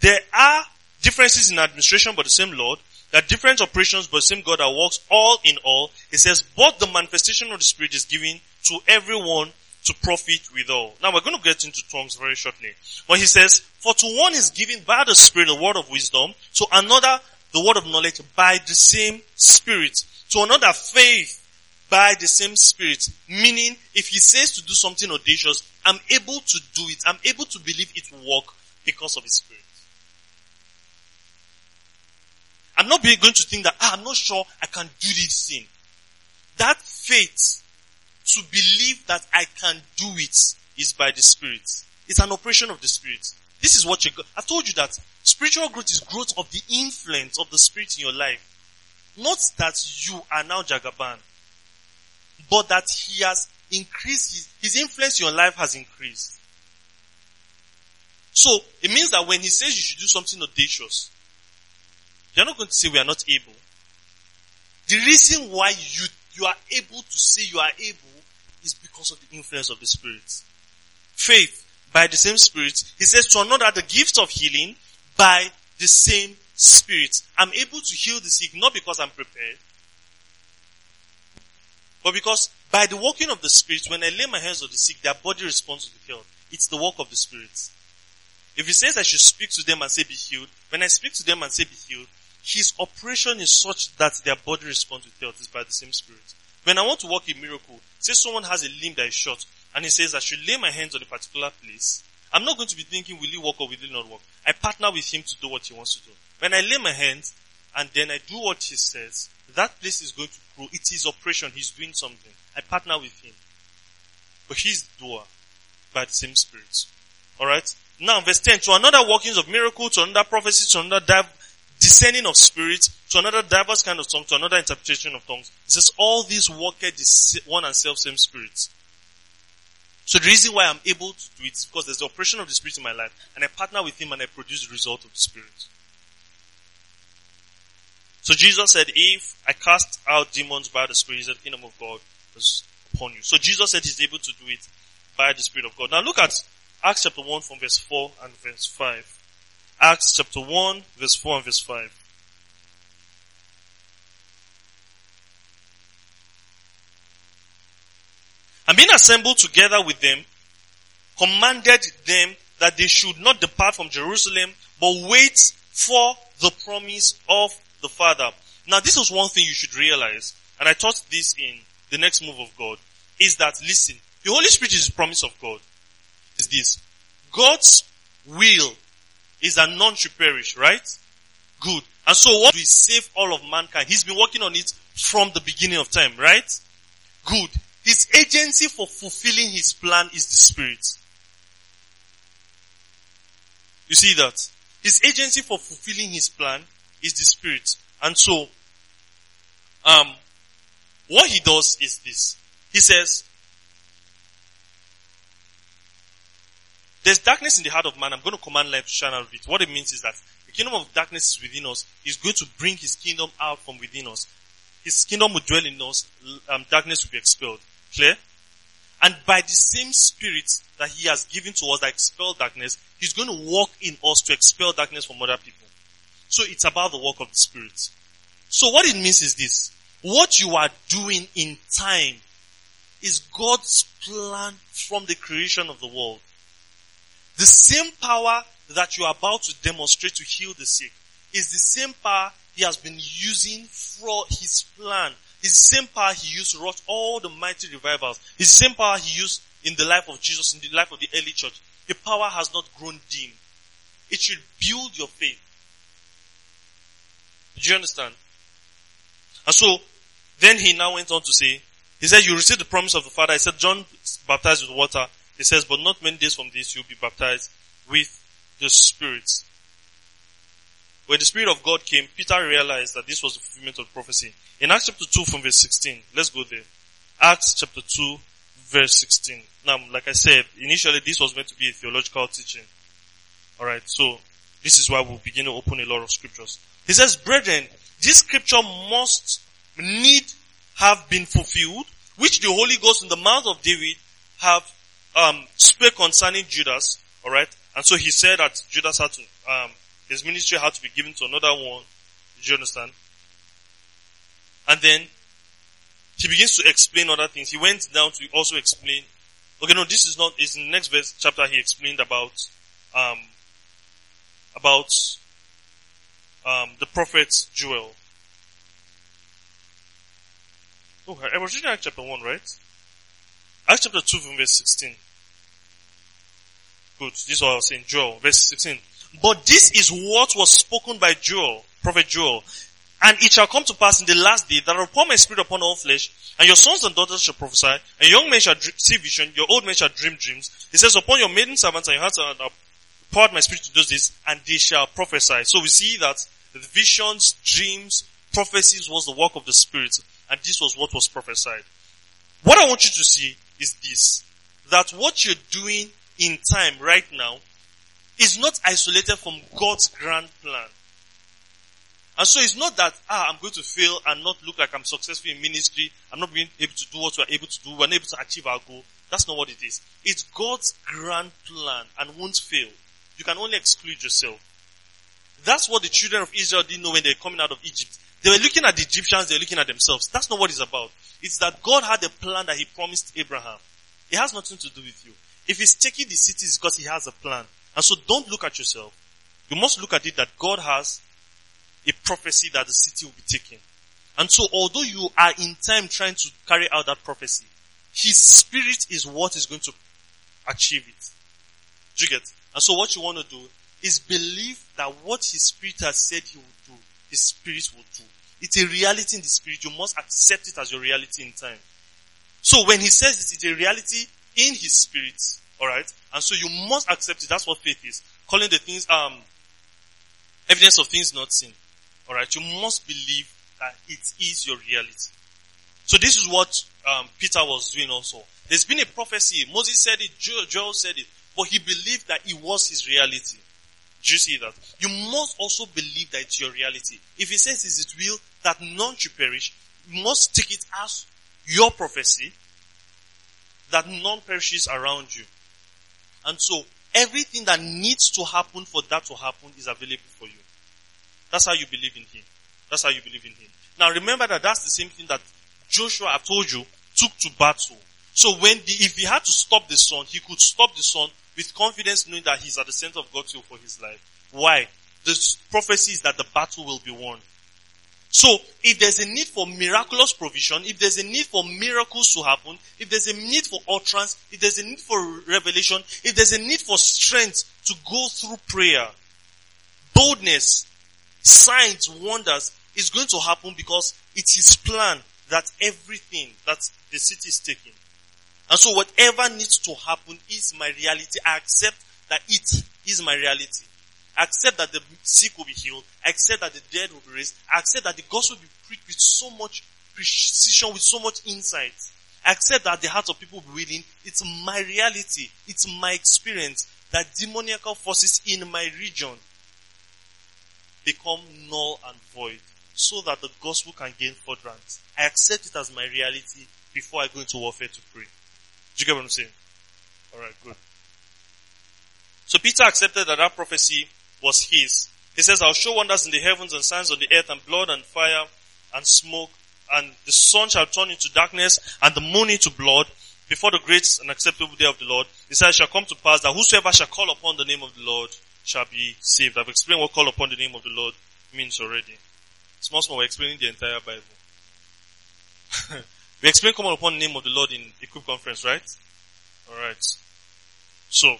there are differences in administration but the same Lord. There are different operations but the same God that works all in all. It says, but the manifestation of the Spirit is given to everyone to profit with all. Now we're going to get into tongues very shortly. But he says, for to one is given by the Spirit the word of wisdom, to another the word of knowledge by the same spirit. To another faith by the same spirit. Meaning, if he says to do something audacious, I'm able to do it. I'm able to believe it will work because of his spirit. I'm not going to think that, ah, I'm not sure I can do this thing. That faith to believe that I can do it is by the spirit. It's an operation of the spirit. This is what you got. I've told you that spiritual growth is growth of the influence of the spirit in your life. Not that you are now Jagaban, but that he has increased, his, his influence in your life has increased. So, it means that when he says you should do something audacious, you're not going to say we are not able. The reason why you, you are able to say you are able is because of the influence of the Spirit. Faith by the same Spirit. He says to another the gift of healing by the same Spirit. I'm able to heal the sick not because I'm prepared, but because by the working of the Spirit, when I lay my hands on the sick, their body responds to the healed. It's the work of the Spirit. If he says I should speak to them and say be healed, when I speak to them and say be healed, his operation is such that their body responds to the health is by the same Spirit. When I want to work a miracle, say someone has a limb that is short, and he says I should lay my hands on a particular place, I'm not going to be thinking, will he work or will he not work? I partner with him to do what he wants to do. When I lay my hands and then I do what he says, that place is going to grow. It's his operation. He's doing something. I partner with him. But he's the doer by the same spirit. Alright? Now verse 10, to another workings of miracle, to another prophecy, to another div- descending of spirits, to another diverse kind of tongue, to another interpretation of tongues. It says all these work the one and self same spirits. So the reason why I'm able to do it is because there's the operation of the Spirit in my life, and I partner with Him and I produce the result of the Spirit. So Jesus said, if I cast out demons by the Spirit, the kingdom of God is upon you. So Jesus said He's able to do it by the Spirit of God. Now look at Acts chapter 1 from verse 4 and verse 5. Acts chapter 1, verse 4 and verse 5. And being assembled together with them, commanded them that they should not depart from Jerusalem, but wait for the promise of the Father. Now this is one thing you should realize, and I taught this in the next move of God, is that listen, the Holy Spirit is the promise of God. Is this. God's will is that none should perish, right? Good. And so what we save all of mankind? He's been working on it from the beginning of time, right? Good. His agency for fulfilling his plan is the Spirit. You see that? His agency for fulfilling his plan is the spirit. And so, um, what he does is this. He says, there's darkness in the heart of man. I'm going to command life to shine out of it. What it means is that the kingdom of darkness is within us. He's going to bring his kingdom out from within us. His kingdom will dwell in us. Um, darkness will be expelled. Clear? And by the same spirit that he has given to us that expel darkness, he's going to walk in us to expel darkness from other people. So it's about the work of the spirit. So what it means is this. What you are doing in time is God's plan from the creation of the world. The same power that you are about to demonstrate to heal the sick is the same power he has been using for his plan the same power he used to wrought all the mighty revivals. The same power he used in the life of Jesus, in the life of the early church. The power has not grown dim. It should build your faith. Do you understand? And so, then he now went on to say, he said, you received the promise of the Father. He said, John baptized with water. He says, but not many days from this you'll be baptized with the Spirit. When the Spirit of God came, Peter realized that this was the fulfillment of prophecy. In Acts chapter 2 from verse 16, let's go there. Acts chapter 2 verse 16. Now, like I said, initially this was meant to be a theological teaching. Alright, so this is why we'll begin to open a lot of scriptures. He says, brethren, this scripture must need have been fulfilled, which the Holy Ghost in the mouth of David have um, spoke concerning Judas. Alright, and so he said that Judas had to, um, his ministry had to be given to another one. Did you understand? And then he begins to explain other things. He went down to also explain. Okay, no, this is not. Is in the next verse chapter. He explained about um, about um, the prophet Joel. Oh, I was reading Acts chapter one, right? Acts chapter two, verse sixteen. Good. This is what I was saying. Joel, verse sixteen. But this is what was spoken by Joel, prophet Joel. And it shall come to pass in the last day that I will pour my spirit upon all flesh, and your sons and daughters shall prophesy, and young men shall see vision, your old men shall dream dreams. He says, upon your maiden servants and your hands I poured my spirit to do this, and they shall prophesy. So we see that the visions, dreams, prophecies was the work of the spirit, and this was what was prophesied. What I want you to see is this, that what you're doing in time right now is not isolated from God's grand plan. And so it's not that, ah, I'm going to fail and not look like I'm successful in ministry. I'm not being able to do what we're able to do. We're not able to achieve our goal. That's not what it is. It's God's grand plan and won't fail. You can only exclude yourself. That's what the children of Israel didn't know when they were coming out of Egypt. They were looking at the Egyptians, they were looking at themselves. That's not what it's about. It's that God had a plan that He promised Abraham. It has nothing to do with you. If He's taking the cities because He has a plan. And so don't look at yourself. You must look at it that God has a prophecy that the city will be taken. And so although you are in time trying to carry out that prophecy, his spirit is what is going to achieve it. Do you get? And so what you want to do is believe that what his spirit has said he will do, his spirit will do. It's a reality in the spirit. You must accept it as your reality in time. So when he says it, it's a reality in his spirit. Alright? And so you must accept it. That's what faith is. Calling the things, um, evidence of things not seen. Alright, you must believe that it is your reality. So this is what um, Peter was doing also. There's been a prophecy. Moses said it, Joel said it, but he believed that it was his reality. Do you see that? You must also believe that it's your reality. If he says it's his will that none should perish, you must take it as your prophecy that none perishes around you. And so everything that needs to happen for that to happen is available for you. That's how you believe in him. That's how you believe in him. Now remember that that's the same thing that Joshua, I told you, took to battle. So when the, if he had to stop the sun, he could stop the sun with confidence knowing that he's at the center of God's will for his life. Why? The prophecy is that the battle will be won. So, if there's a need for miraculous provision, if there's a need for miracles to happen, if there's a need for utterance, if there's a need for revelation, if there's a need for strength to go through prayer, boldness, signs, wonders is going to happen because it's his plan that everything that the city is taking. And so whatever needs to happen is my reality. I accept that it is my reality. Accept that the sick will be healed. Accept that the dead will be raised. Accept that the gospel will be preached with so much precision, with so much insight. Accept that the hearts of people will be willing. It's my reality. It's my experience that demoniacal forces in my region become null and void so that the gospel can gain furtherance. I accept it as my reality before I go into warfare to pray. Do you get what I'm saying? Alright, good. So Peter accepted that that prophecy was his. He says, I'll show wonders in the heavens and signs on the earth and blood and fire and smoke and the sun shall turn into darkness and the moon into blood before the great and acceptable day of the Lord. He says, it shall come to pass that whosoever shall call upon the name of the Lord shall be saved. I've explained what call upon the name of the Lord means already. Small, small, we're explaining the entire Bible. we explained come upon the name of the Lord in Equip Conference, right? Alright. So,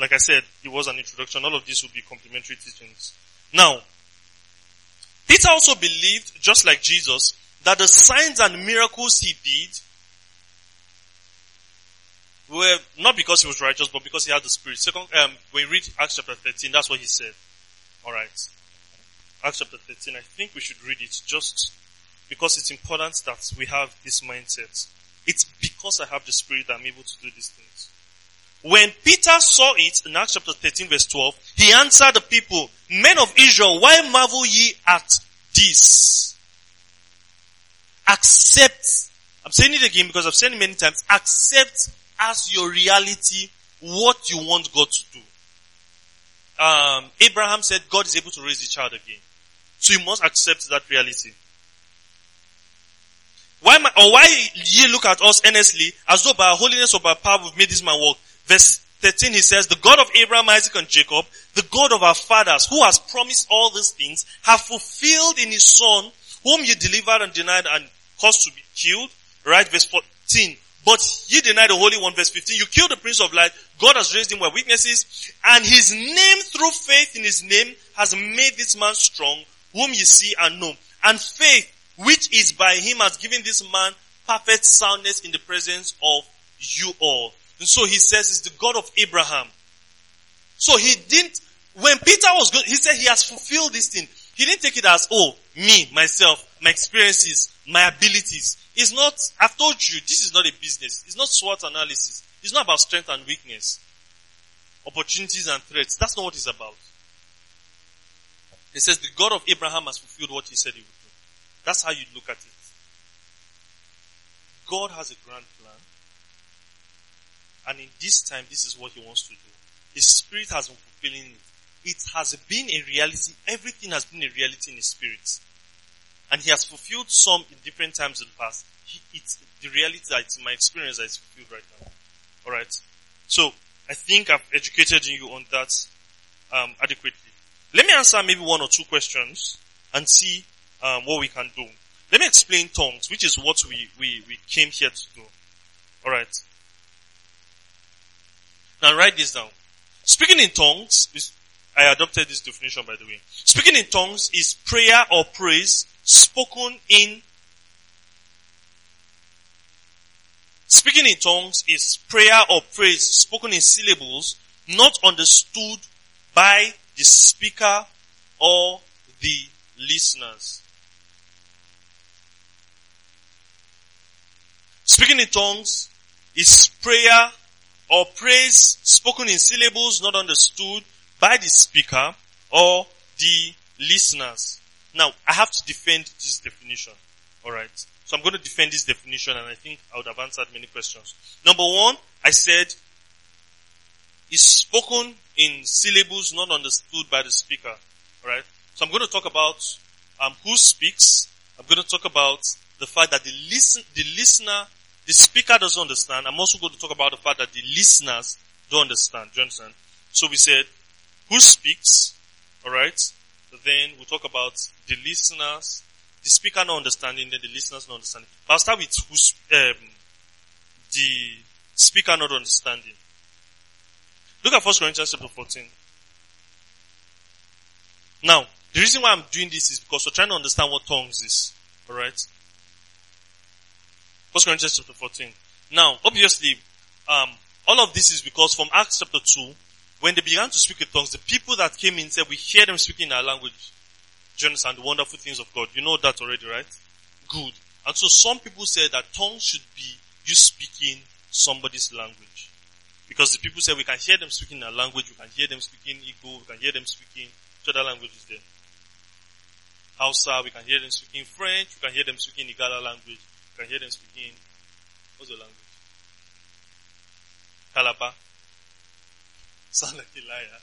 like I said, it was an introduction. All of these will be complementary teachings. Now, Peter also believed, just like Jesus, that the signs and miracles he did were not because he was righteous, but because he had the Spirit. Second, um, when you read Acts chapter 13, that's what he said. Alright. Acts chapter 13, I think we should read it just because it's important that we have this mindset. It's because I have the Spirit that I'm able to do these things. When Peter saw it in Acts chapter 13 verse 12, he answered the people, Men of Israel, why marvel ye at this? Accept, I'm saying it again because I've said it many times, accept as your reality what you want God to do. Um, Abraham said God is able to raise the child again. So you must accept that reality. Why, or why ye look at us earnestly as though by our holiness or by power we've made this man walk? Verse 13 he says, the God of Abraham, Isaac and Jacob, the God of our fathers who has promised all these things have fulfilled in his son whom you delivered and denied and caused to be killed. Right? Verse 14. But ye denied the Holy One, verse 15. You killed the Prince of Light. God has raised him by weaknesses. And his name through faith in his name has made this man strong, whom ye see and know. And faith, which is by him, has given this man perfect soundness in the presence of you all. And so he says it's the God of Abraham. So he didn't, when Peter was going, he said he has fulfilled this thing. He didn't take it as, oh, me, myself, my experiences, my abilities. It's not, I've told you, this is not a business. It's not SWOT analysis. It's not about strength and weakness. Opportunities and threats. That's not what it's about. He says the God of Abraham has fulfilled what he said he would do. That's how you look at it. God has a grand plan. And in this time, this is what he wants to do. His spirit has been fulfilling it. It has been a reality. Everything has been a reality in his spirit. And he has fulfilled some in different times in the past. He, it's the reality that it's my experience that is fulfilled right now. Alright. So, I think I've educated you on that, um, adequately. Let me answer maybe one or two questions and see, um, what we can do. Let me explain tongues, which is what we, we, we came here to do. Alright. Now write this down. Speaking in tongues is, I adopted this definition by the way. Speaking in tongues is prayer or praise spoken in Speaking in tongues is prayer or praise spoken in syllables not understood by the speaker or the listeners. Speaking in tongues is prayer or praise spoken in syllables not understood by the speaker or the listeners. Now, I have to defend this definition. Alright. So I'm going to defend this definition and I think I would have answered many questions. Number one, I said, is spoken in syllables not understood by the speaker. Alright. So I'm going to talk about, um, who speaks. I'm going to talk about the fact that the listen, the listener, the speaker doesn't understand. I'm also going to talk about the fact that the listeners don't understand. Do you understand? So we said, who speaks? Alright then we'll talk about the listeners, the speaker not understanding, then the listeners not understanding. But I'll start with who's, um, the speaker not understanding. Look at 1 Corinthians chapter 14. Now, the reason why I'm doing this is because we're trying to understand what tongues is. Alright? 1 Corinthians chapter 14. Now, obviously, um, all of this is because from Acts chapter 2, when they began to speak in tongues, the people that came in said, we hear them speaking in our language. Do you understand the wonderful things of God? You know that already, right? Good. And so some people say that tongues should be you speaking somebody's language. Because the people say we can hear them speaking in our language, we can hear them speaking Igbo, we can hear them speaking other languages there. Hausa, we can hear them speaking French, we can hear them speaking Igala language, can hear them speaking, what's the language? Calabar. Sound like a liar.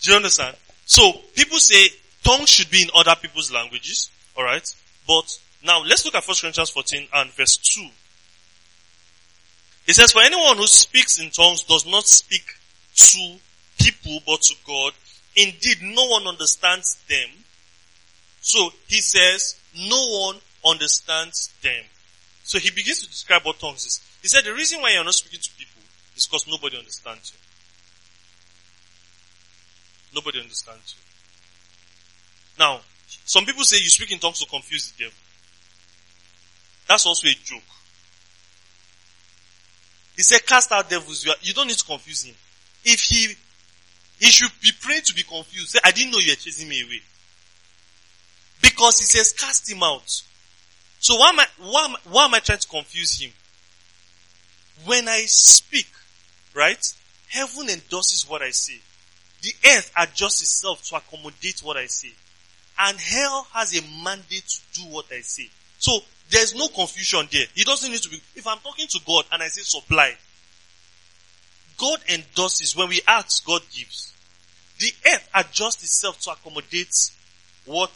Do you understand? So, people say tongues should be in other people's languages, alright? But, now let's look at 1 Corinthians 14 and verse 2. It says, for anyone who speaks in tongues does not speak to people but to God. Indeed, no one understands them. So he says, no one understands them. So he begins to describe what tongues is. He said the reason why you're not speaking to people is because nobody understands you. Nobody understands you. Now, some people say you speak in tongues to confuse the devil. That's also a joke. He said, cast out devils. You, are, you don't need to confuse him. If he, he should be praying to be confused. Say, I didn't know you were chasing me away. Because he says, cast him out. So why am I, why why am I trying to confuse him? When I speak, right? Heaven endorses what I say. The earth adjusts itself to accommodate what I say. And hell has a mandate to do what I say. So there's no confusion there. He doesn't need to be, if I'm talking to God and I say supply, God endorses when we ask, God gives. The earth adjusts itself to accommodate what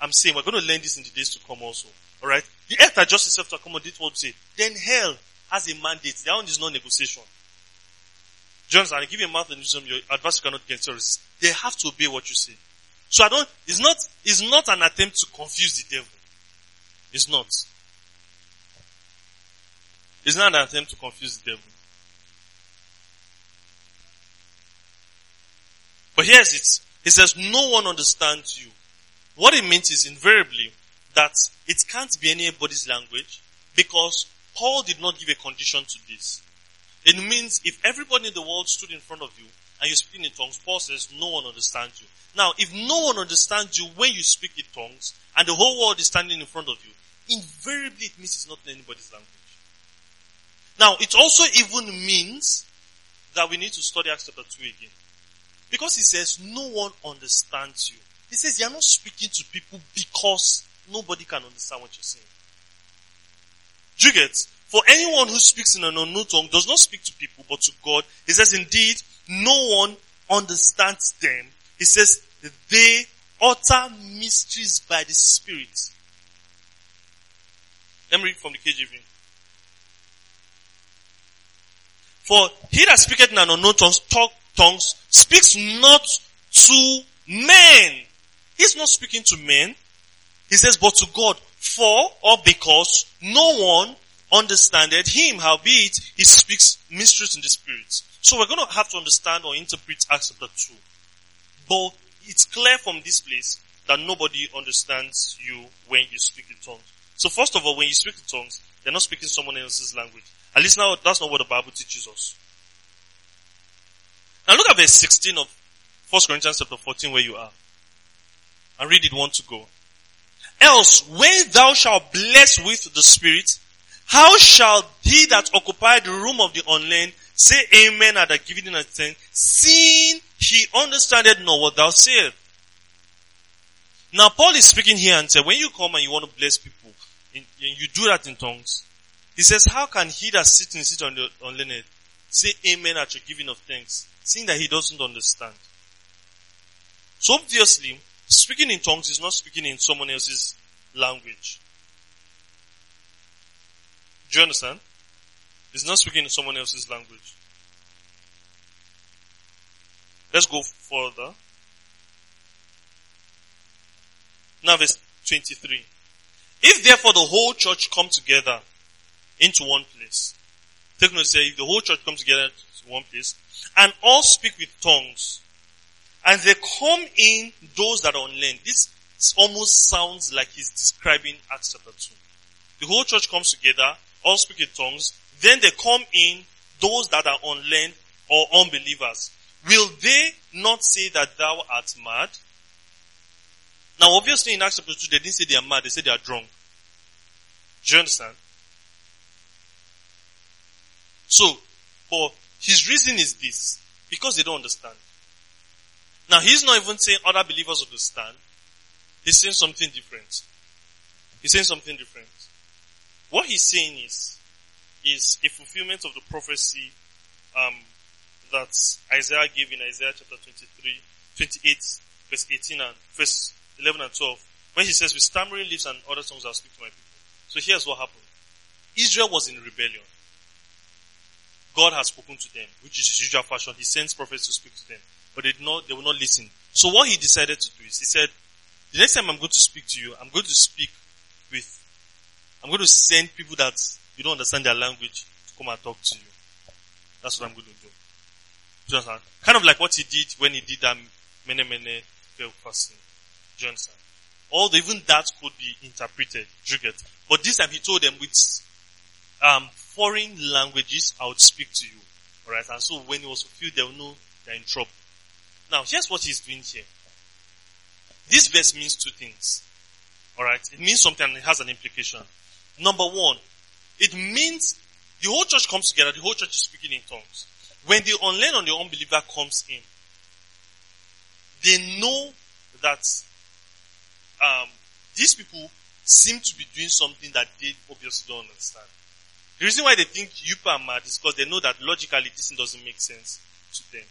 I'm saying. We're going to learn this in the days to come also. Alright? The earth adjusts itself to accommodate what we say. Then hell has a mandate. That one is not negotiation. Johnson, I give you a mouth and wisdom, your adversary cannot get to resist. They have to obey what you say. So I don't, it's not, it's not an attempt to confuse the devil. It's not. It's not an attempt to confuse the devil. But here's it. He says, no one understands you. What it means is invariably that it can't be anybody's language because Paul did not give a condition to this. It means if everybody in the world stood in front of you and you speak in tongues, Paul says no one understands you. Now, if no one understands you when you speak in tongues and the whole world is standing in front of you, invariably it means it's not in anybody's language. Now, it also even means that we need to study Acts chapter 2 again. Because he says no one understands you. He says you're not speaking to people because nobody can understand what you're saying. Do you get? For anyone who speaks in an unknown tongue does not speak to people but to God. He says indeed no one understands them. He says they utter mysteries by the Spirit. Let me read from the KJV. For he that speaketh in an unknown tongue, talk, tongues speaks not to men. He's not speaking to men. He says, but to God. For or because no one understandeth him, howbeit he speaks mysteries in the spirit. So we're going to have to understand or interpret Acts chapter 2. But it's clear from this place that nobody understands you when you speak in tongues. So first of all, when you speak in tongues, they're not speaking someone else's language. At least now, that's not what the Bible teaches us. Now look at verse 16 of 1 Corinthians chapter 14 where you are. And read it one to go. Else, when thou shalt bless with the Spirit, how shall he that occupy the room of the unlearned say amen at the giving of ten, seeing he understandeth not what thou sayest? Now Paul is speaking here and said, when you come and you want to bless people, and you do that in tongues. He says, how can he that sits in seat on the unlearned say amen at your giving of thanks, seeing that he doesn't understand? So obviously, speaking in tongues is not speaking in someone else's language. Do you understand? It's not speaking in someone else's language. Let's go further. Now verse 23. If therefore the whole church come together into one place, take note say if the whole church comes together to one place, and all speak with tongues, and they come in those that are unlearned. This almost sounds like he's describing Acts chapter 2. The whole church comes together, all speak in tongues, then they come in those that are unlearned, or unbelievers, will they not say that thou art mad? Now obviously in Acts chapter 2, they didn't say they are mad, they said they are drunk. Do you understand? So, but his reason is this, because they don't understand. Now he's not even saying other believers understand. He's saying something different. He's saying something different. What he's saying is, is a fulfillment of the prophecy um, that Isaiah gave in Isaiah chapter 23, 28, verse 18 and verse 11 and 12, when he says, with stammering lips and other tongues I'll speak to my people. So here's what happened. Israel was in rebellion. God has spoken to them, which is his usual fashion. He sends prophets to speak to them, but they did not, they not listen. So what he decided to do is, he said, the next time I'm going to speak to you, I'm going to speak with, I'm going to send people that you don't understand their language to come and talk to you. That's what I'm going to do. Do you understand? Kind of like what he did when he did that many, many failed fasting. Do you understand? Although even that could be interpreted. You get? But this time he told them with um, foreign languages I would speak to you. Alright? And so when he was fulfilled, they will know they're in trouble. Now here's what he's doing here. This verse means two things. Alright? It means something and it has an implication. Number one, it means the whole church comes together, the whole church is speaking in tongues. When the unlearned and the unbeliever comes in, they know that um, these people seem to be doing something that they obviously don't understand. The reason why they think you are mad is because they know that logically this doesn't make sense to them.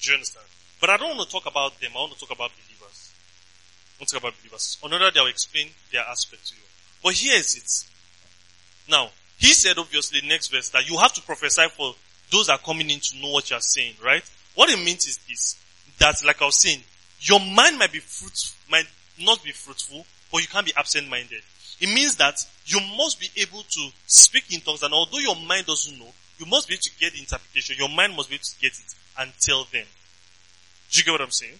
Do you understand? But I don't want to talk about them. I want to talk about believers. I want to talk about believers. Another day I'll explain their aspect to you. But here is it. Now, he said obviously next verse that you have to prophesy for those that are coming in to know what you are saying, right? What it means is this, that like I was saying, your mind might be fruitful, might not be fruitful, but you can't be absent-minded. It means that you must be able to speak in tongues and although your mind doesn't know, you must be able to get the interpretation. Your mind must be able to get it and tell them. Do you get what I'm saying?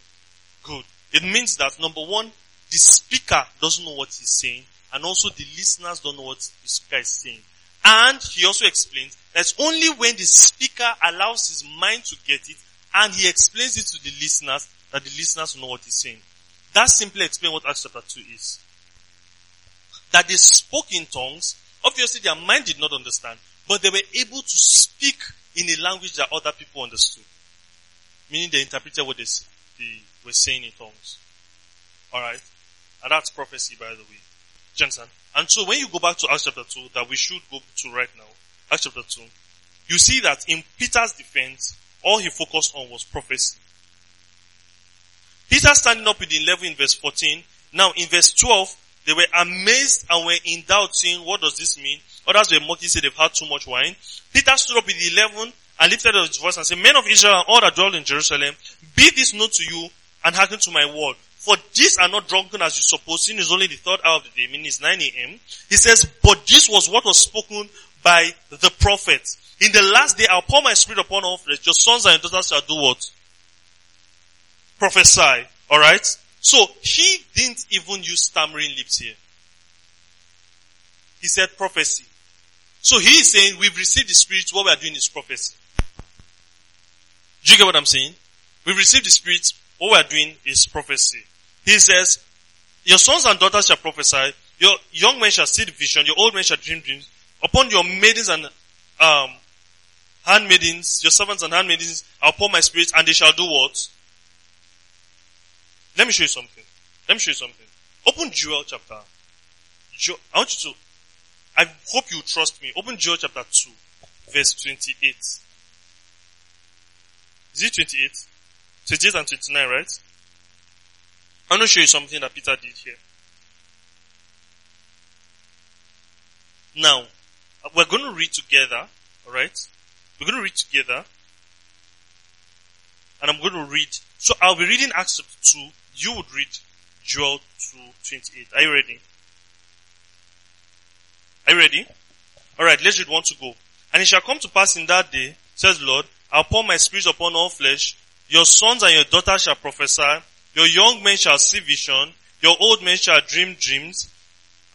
Good. It means that number one, the speaker doesn't know what he's saying and also the listeners don't know what the speaker is saying. And he also explains that only when the speaker allows his mind to get it and he explains it to the listeners that the listeners know what he's saying. That simply explains what Acts chapter 2 is. That they spoke in tongues, obviously their mind did not understand, but they were able to speak in a language that other people understood. Meaning they interpreted what they, they were saying in tongues. Alright? And that's prophecy by the way. Jensen. And so when you go back to Acts chapter 2, that we should go to right now, Acts chapter 2, you see that in Peter's defense, all he focused on was prophecy. Peter standing up with the 11 in verse 14. Now in verse 12, they were amazed and were in doubt saying, what does this mean? Others were mocking, said they've had too much wine. Peter stood up with the 11 and lifted up his voice and said, men of Israel all that dwell in Jerusalem, be this known to you and hearken to my word. For these are not drunken as you suppose, sin is only the third hour of the day, meaning it's 9 a.m. He says, but this was what was spoken by the prophet. In the last day I'll pour my spirit upon all flesh. Your sons and your daughters shall do what? Prophesy. Alright? So he didn't even use stammering lips here. He said prophecy. So he is saying we've received the spirit, what we are doing is prophecy. Do you get what I'm saying? We receive the spirit, what we are doing is prophecy. He says, your sons and daughters shall prophesy, your young men shall see the vision, your old men shall dream dreams. Upon your maidens and um, handmaidens, your servants and handmaidens, I'll pour my spirit and they shall do what? Let me show you something. Let me show you something. Open Joel chapter. Jo- I want you to, I hope you trust me. Open Joel chapter 2, verse 28. Is it 28? 28 and 29, right? I want to show you something that Peter did here. Now, we're going to read together, alright? We're going to read together. And I'm going to read. So I'll be reading Acts chapter 2. You would read Joel 2, 28. Are you ready? Are you ready? Alright, let's read one to go. And it shall come to pass in that day, says the Lord, I'll pour my spirit upon all flesh. Your sons and your daughters shall prophesy. Your young men shall see vision. Your old men shall dream dreams.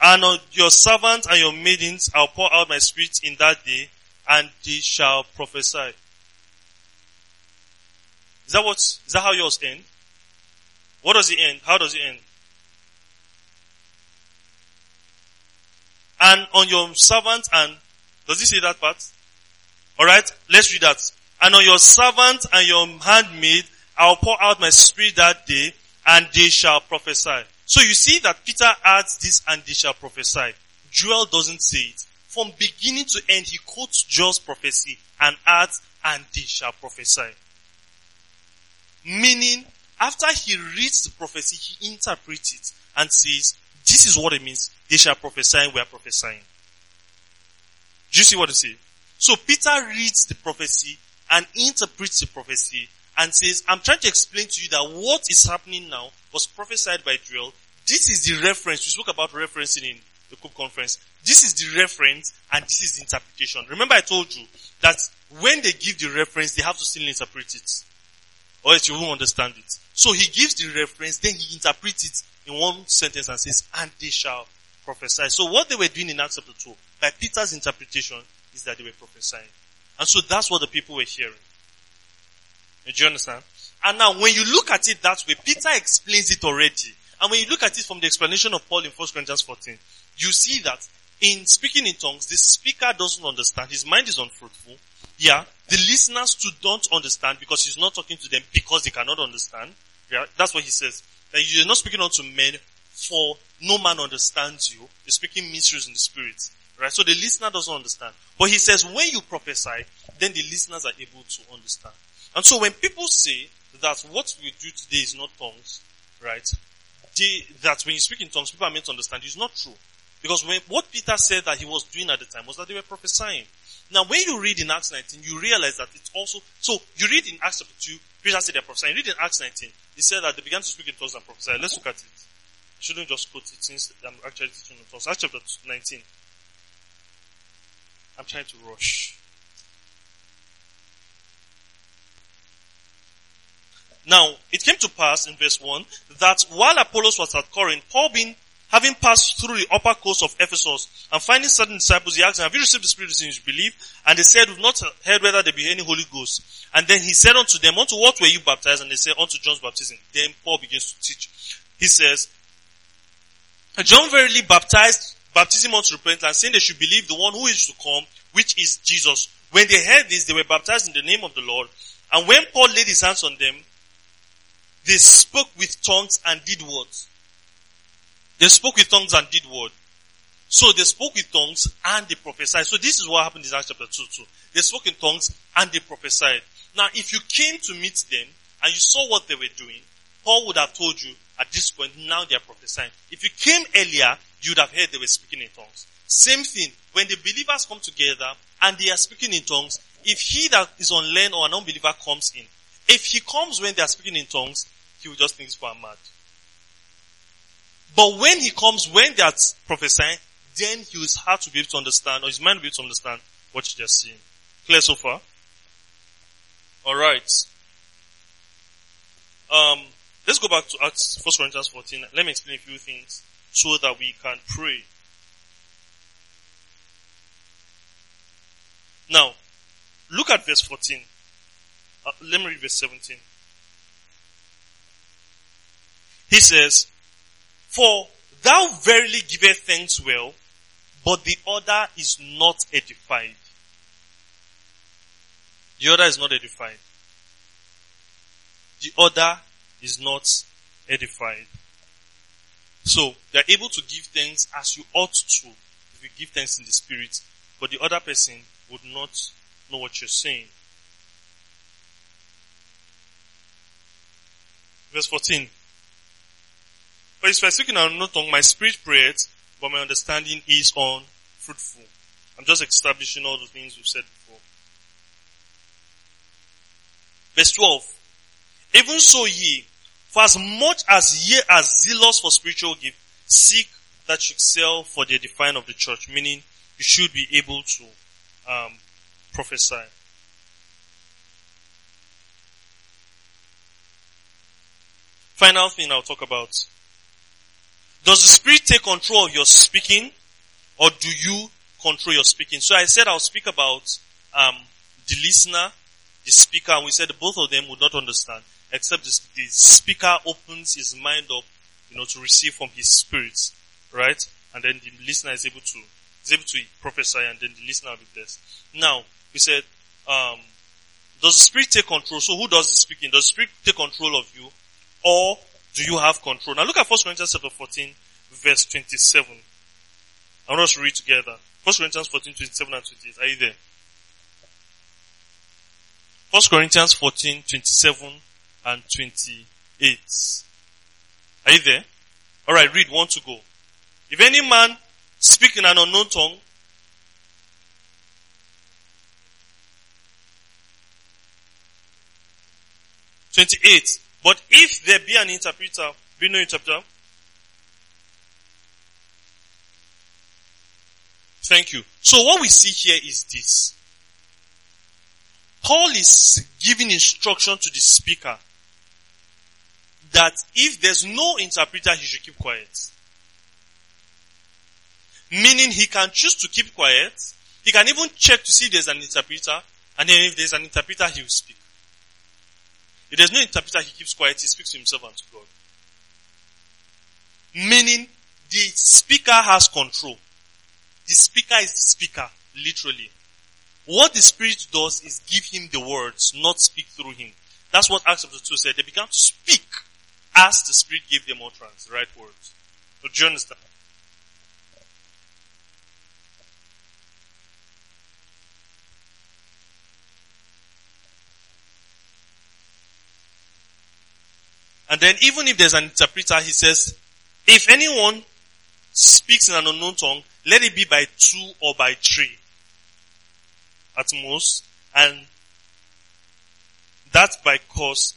And on your servants and your maidens I'll pour out my spirit in that day and they shall prophesy. Is that what, is that how yours end? What does it end? How does it end? And on your servants and, does he say that part? Alright, let's read that. And on your servant and your handmaid, I'll pour out my spirit that day and they shall prophesy. So you see that Peter adds this and they shall prophesy. Joel doesn't say it. From beginning to end, he quotes Joel's prophecy and adds and they shall prophesy. Meaning, after he reads the prophecy, he interprets it and says, this is what it means. They shall prophesy and we are prophesying. Do you see what I say? So Peter reads the prophecy and interprets the prophecy and says, I'm trying to explain to you that what is happening now was prophesied by Joel. This is the reference. We spoke about referencing in the Cook conference. This is the reference and this is the interpretation. Remember I told you that when they give the reference, they have to still interpret it. Or else you won't understand it. So he gives the reference, then he interprets it in one sentence and says, and they shall prophesy. So what they were doing in Acts chapter 2, by Peter's interpretation, is that they were prophesying. And so that's what the people were hearing. Do you understand? And now when you look at it that way, Peter explains it already. And when you look at it from the explanation of Paul in 1 Corinthians 14, you see that in speaking in tongues, the speaker doesn't understand. His mind is unfruitful. Yeah. The listeners too don't understand because he's not talking to them because they cannot understand. Yeah. That's what he says. That you're not speaking unto men for no man understands you. You're speaking mysteries in the spirit. Right? So the listener doesn't understand. But he says when you prophesy, then the listeners are able to understand. And so when people say that what we do today is not tongues, right? They, that when you speak in tongues, people are meant to understand is not true. Because when, what Peter said that he was doing at the time was that they were prophesying. Now when you read in Acts 19, you realize that it's also, so you read in Acts chapter 2, Peter said they're prophesying. You read in Acts 19, he said that they began to speak in tongues and prophesy. Let's look at it. I shouldn't just quote it since I'm actually teaching in tongues. Acts chapter 19. I'm trying to rush. Now, it came to pass in verse 1 that while Apollos was at Corinth, Paul being, having passed through the upper coast of Ephesus and finding certain disciples, he asked them, have you received the Spirit since you believe? And they said, we've not heard whether there be any Holy Ghost. And then he said unto them, unto what were you baptized? And they said, unto John's baptism. Then Paul begins to teach. He says, John verily baptized baptism unto repentance, and saying they should believe the one who is to come, which is Jesus. When they heard this, they were baptized in the name of the Lord. And when Paul laid his hands on them, they spoke with tongues and did what? They spoke with tongues and did what? So they spoke with tongues and they prophesied. So this is what happened in Acts chapter 2 too. They spoke in tongues and they prophesied. Now if you came to meet them and you saw what they were doing, Paul would have told you at this point, now they are prophesying. If you came earlier, you would have heard they were speaking in tongues. Same thing, when the believers come together and they are speaking in tongues, if he that is unlearned or an unbeliever comes in, if he comes when they are speaking in tongues, he will just think it's for mad. But when he comes, when they are prophesying, then he will have to be able to understand, or his mind will be able to understand what they're seeing. Clear so far? Alright. Um, let's go back to Acts, 1 Corinthians 14. Let me explain a few things so that we can pray. Now, look at verse 14. Uh, let me read verse 17. He says, For thou verily givest thanks well, but the other is not edified. The other is not edified. The other is not edified. So, they are able to give thanks as you ought to if you give thanks in the spirit, but the other person would not know what you're saying. Verse 14. For if I speak in another tongue, my spirit prays, but my understanding is unfruitful. I'm just establishing all the things we've said before. Verse 12. Even so ye, for as much as ye are zealous for spiritual gift, seek that you excel for the edifying of the church, meaning you should be able to um, prophesy. Final thing I'll talk about. Does the Spirit take control of your speaking or do you control your speaking? So I said I'll speak about um, the listener the speaker, and we said both of them would not understand, except the, speaker opens his mind up, you know, to receive from his spirit, right? And then the listener is able to, is able to prophesy, and then the listener will be blessed. Now, we said, um, does the spirit take control? So who does the speaking? Does the spirit take control of you? Or do you have control? Now look at 1 Corinthians chapter 14, verse 27. I want us to read together. 1 Corinthians 14, 27 and 28. Are you there? 1 Corinthians 14, 27 and 28. Are you there? Alright, read one to go. If any man speak in an unknown tongue, Twenty-eight. But if there be an interpreter, be no interpreter, Thank you. So what we see here is this. Paul is giving instruction to the speaker that if there's no interpreter, he should keep quiet. Meaning he can choose to keep quiet. He can even check to see if there's an interpreter. And then if there's an interpreter, he will speak. If there's no interpreter, he keeps quiet. He speaks to himself and to God. Meaning the speaker has control. The speaker is the speaker, literally. What the Spirit does is give him the words, not speak through him. That's what Acts chapter 2 said. They began to speak as the Spirit gave them utterance, the right words. So do you understand? And then even if there's an interpreter, he says, if anyone speaks in an unknown tongue, let it be by two or by three at most. And that by course,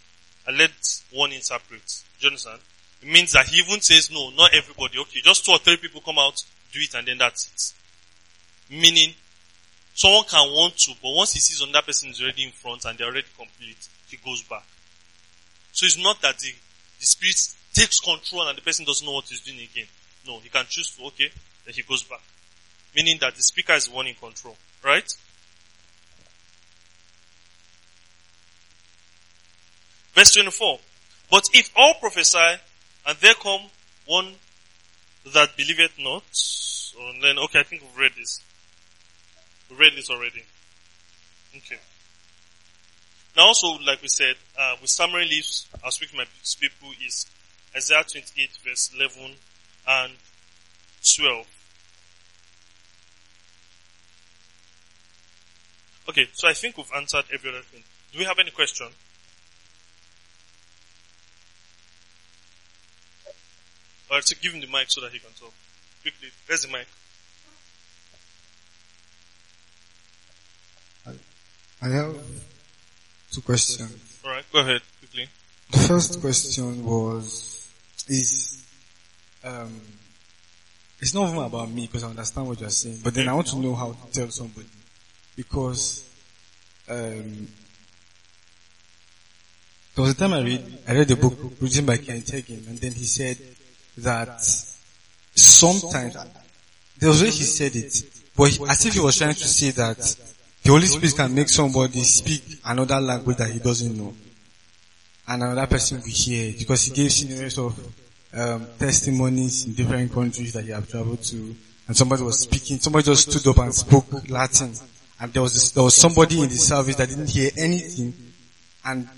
I let one interpret. Do you understand? It means that he even says, no, not everybody. Okay, just two or three people come out, do it, and then that's it. Meaning, someone can want to, but once he sees another person is already in front and they're already complete, he goes back. So it's not that the, the spirit takes control and the person doesn't know what he's doing again. No, he can choose to, okay, then he goes back. Meaning that the speaker is the one in control. Right? Verse 24. But if all prophesy, and there come one that believeth not, and then, okay, I think we've read this. We've read this already. Okay. Now also, like we said, uh, with summary leaves, I'll speak to my people is Isaiah 28 verse 11 and 12. Okay, so I think we've answered every other thing. Do we have any question? Or to give him the mic so that he can talk. Quickly, where's the mic? I have two questions. Alright, go ahead, quickly. The first question was, is, um, it's not even about me because I understand what you're saying, but then I want to know how to tell somebody because um, there was a time I read I read a book written by Ken Hagin, and then he said that sometimes was way he said it, but as if he was trying to say that the Holy Spirit can make somebody speak another language that he doesn't know, and another person will hear it because he gave scenarios of um, testimonies in different countries that he have traveled to, and somebody was speaking. Somebody just stood up and spoke Latin, and there was this, there was somebody in the service that didn't hear anything, and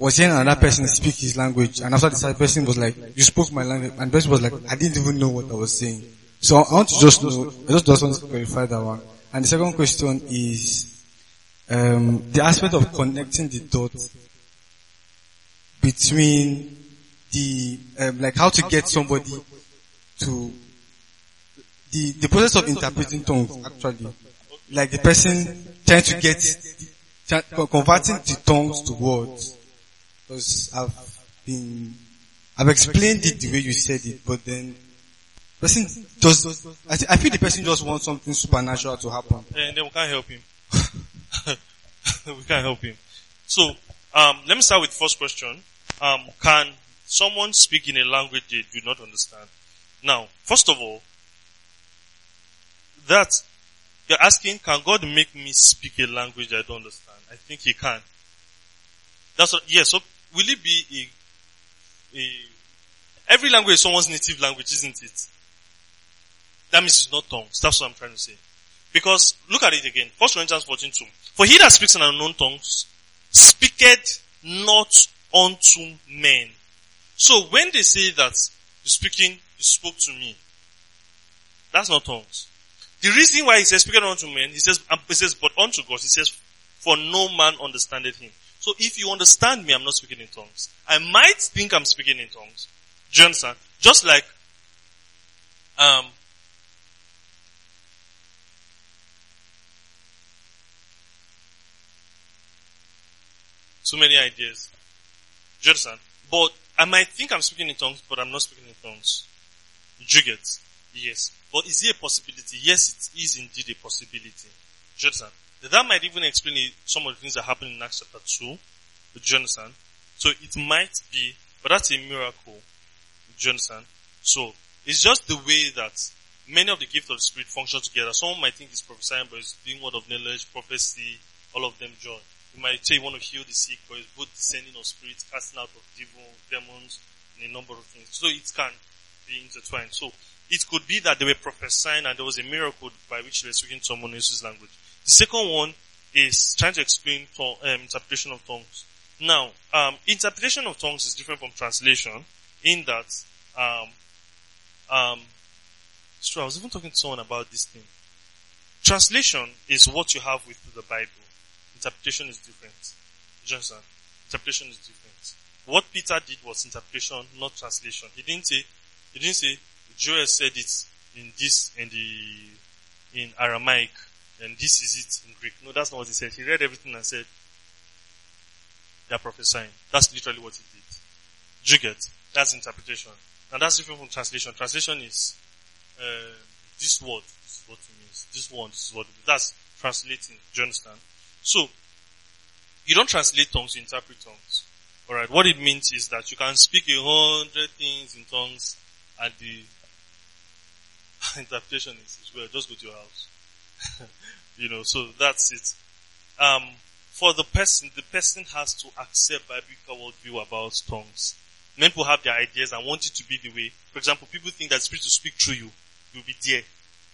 was hearing another person speak his language. And after the person was like, "You spoke my language," and the person was like, "I didn't even know what I was saying." So I want to just know. I just, just want to clarify that one. And the second question is um, the aspect of connecting the dots between the um, like how to get somebody to the the process of interpreting tongues actually like the person trying to get converting the tongues to words because I've been I've explained it the way you said it but then person I, I feel the person just wants something supernatural to happen and then we can't help him we can't help him so um, let me start with the first question um, can someone speak in a language they do not understand. Now, first of all, that you're asking, can God make me speak a language I don't understand? I think He can. That's what, yes, so will it be a, a, every language is someone's native language, isn't it? That means it's not tongues. That's what I'm trying to say. Because, look at it again. 1 Corinthians 14 2. For he that speaks in unknown tongues, speaketh not unto men. So when they say that you're speaking, you spoke to me, that's not tongues. The reason why he says speaking unto men, he says, he says, but unto God, he says, for no man understandeth him. So if you understand me, I'm not speaking in tongues. I might think I'm speaking in tongues. Do you understand? Just like, um, so many ideas. Do you understand? But I might think I'm speaking in tongues, but I'm not speaking in tongues. Do? Yes. But is it a possibility? Yes, it is indeed a possibility. Do you understand? That might even explain some of the things that happen in Acts chapter 2. Do you understand? So it might be, but that's a miracle. Do you understand? So it's just the way that many of the gifts of the Spirit function together. Someone might think it's prophesying, but it's doing word of knowledge, prophecy, all of them join. You might say you want to heal the sick, but it's both descending of spirits, casting out of devil, demons, and a number of things. So it can be intertwined. So it could be that they were prophesying and there was a miracle by which they were speaking someone else's language. The second one is trying to explain to, um, interpretation of tongues. Now, um, interpretation of tongues is different from translation in that, um, um. I was even talking to someone about this thing. Translation is what you have with the Bible. Interpretation is different. Johnson, interpretation is different. What Peter did was interpretation, not translation. He didn't say, he didn't say, Joel said it in this, in the, in Aramaic, and this is it in Greek. No, that's not what he said. He read everything and said, they are prophesying. That's literally what he did. Juget. That's interpretation. And that's different from translation. Translation is, uh, this word, this is what it means. This one, this is what it means. That's translating. Do you understand? So, you don't translate tongues, you interpret tongues. Alright, what it means is that you can speak a hundred things in tongues and the interpretation is, well, just go to your house. you know, so that's it. Um, for the person, the person has to accept biblical worldview about tongues. Many people have their ideas and want it to be the way. For example, people think that spirit will speak through you. You'll be there.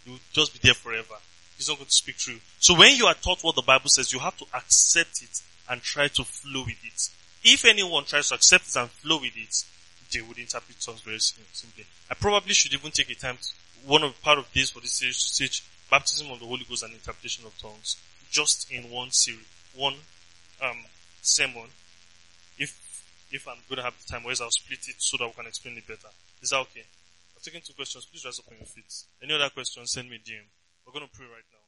You'll just be there forever. He's not going to speak through. you. So when you are taught what the Bible says, you have to accept it and try to flow with it. If anyone tries to accept it and flow with it, they would interpret tongues very simply. I probably should even take a time to, one of part of this for this series to teach baptism of the Holy Ghost and interpretation of tongues. Just in one series, one, um, sermon. If, if I'm going to have the time, whereas I'll split it so that we can explain it better. Is that okay? I've taken two questions. Please rise up on your feet. Any other questions, send me DM. We're going to pray right now.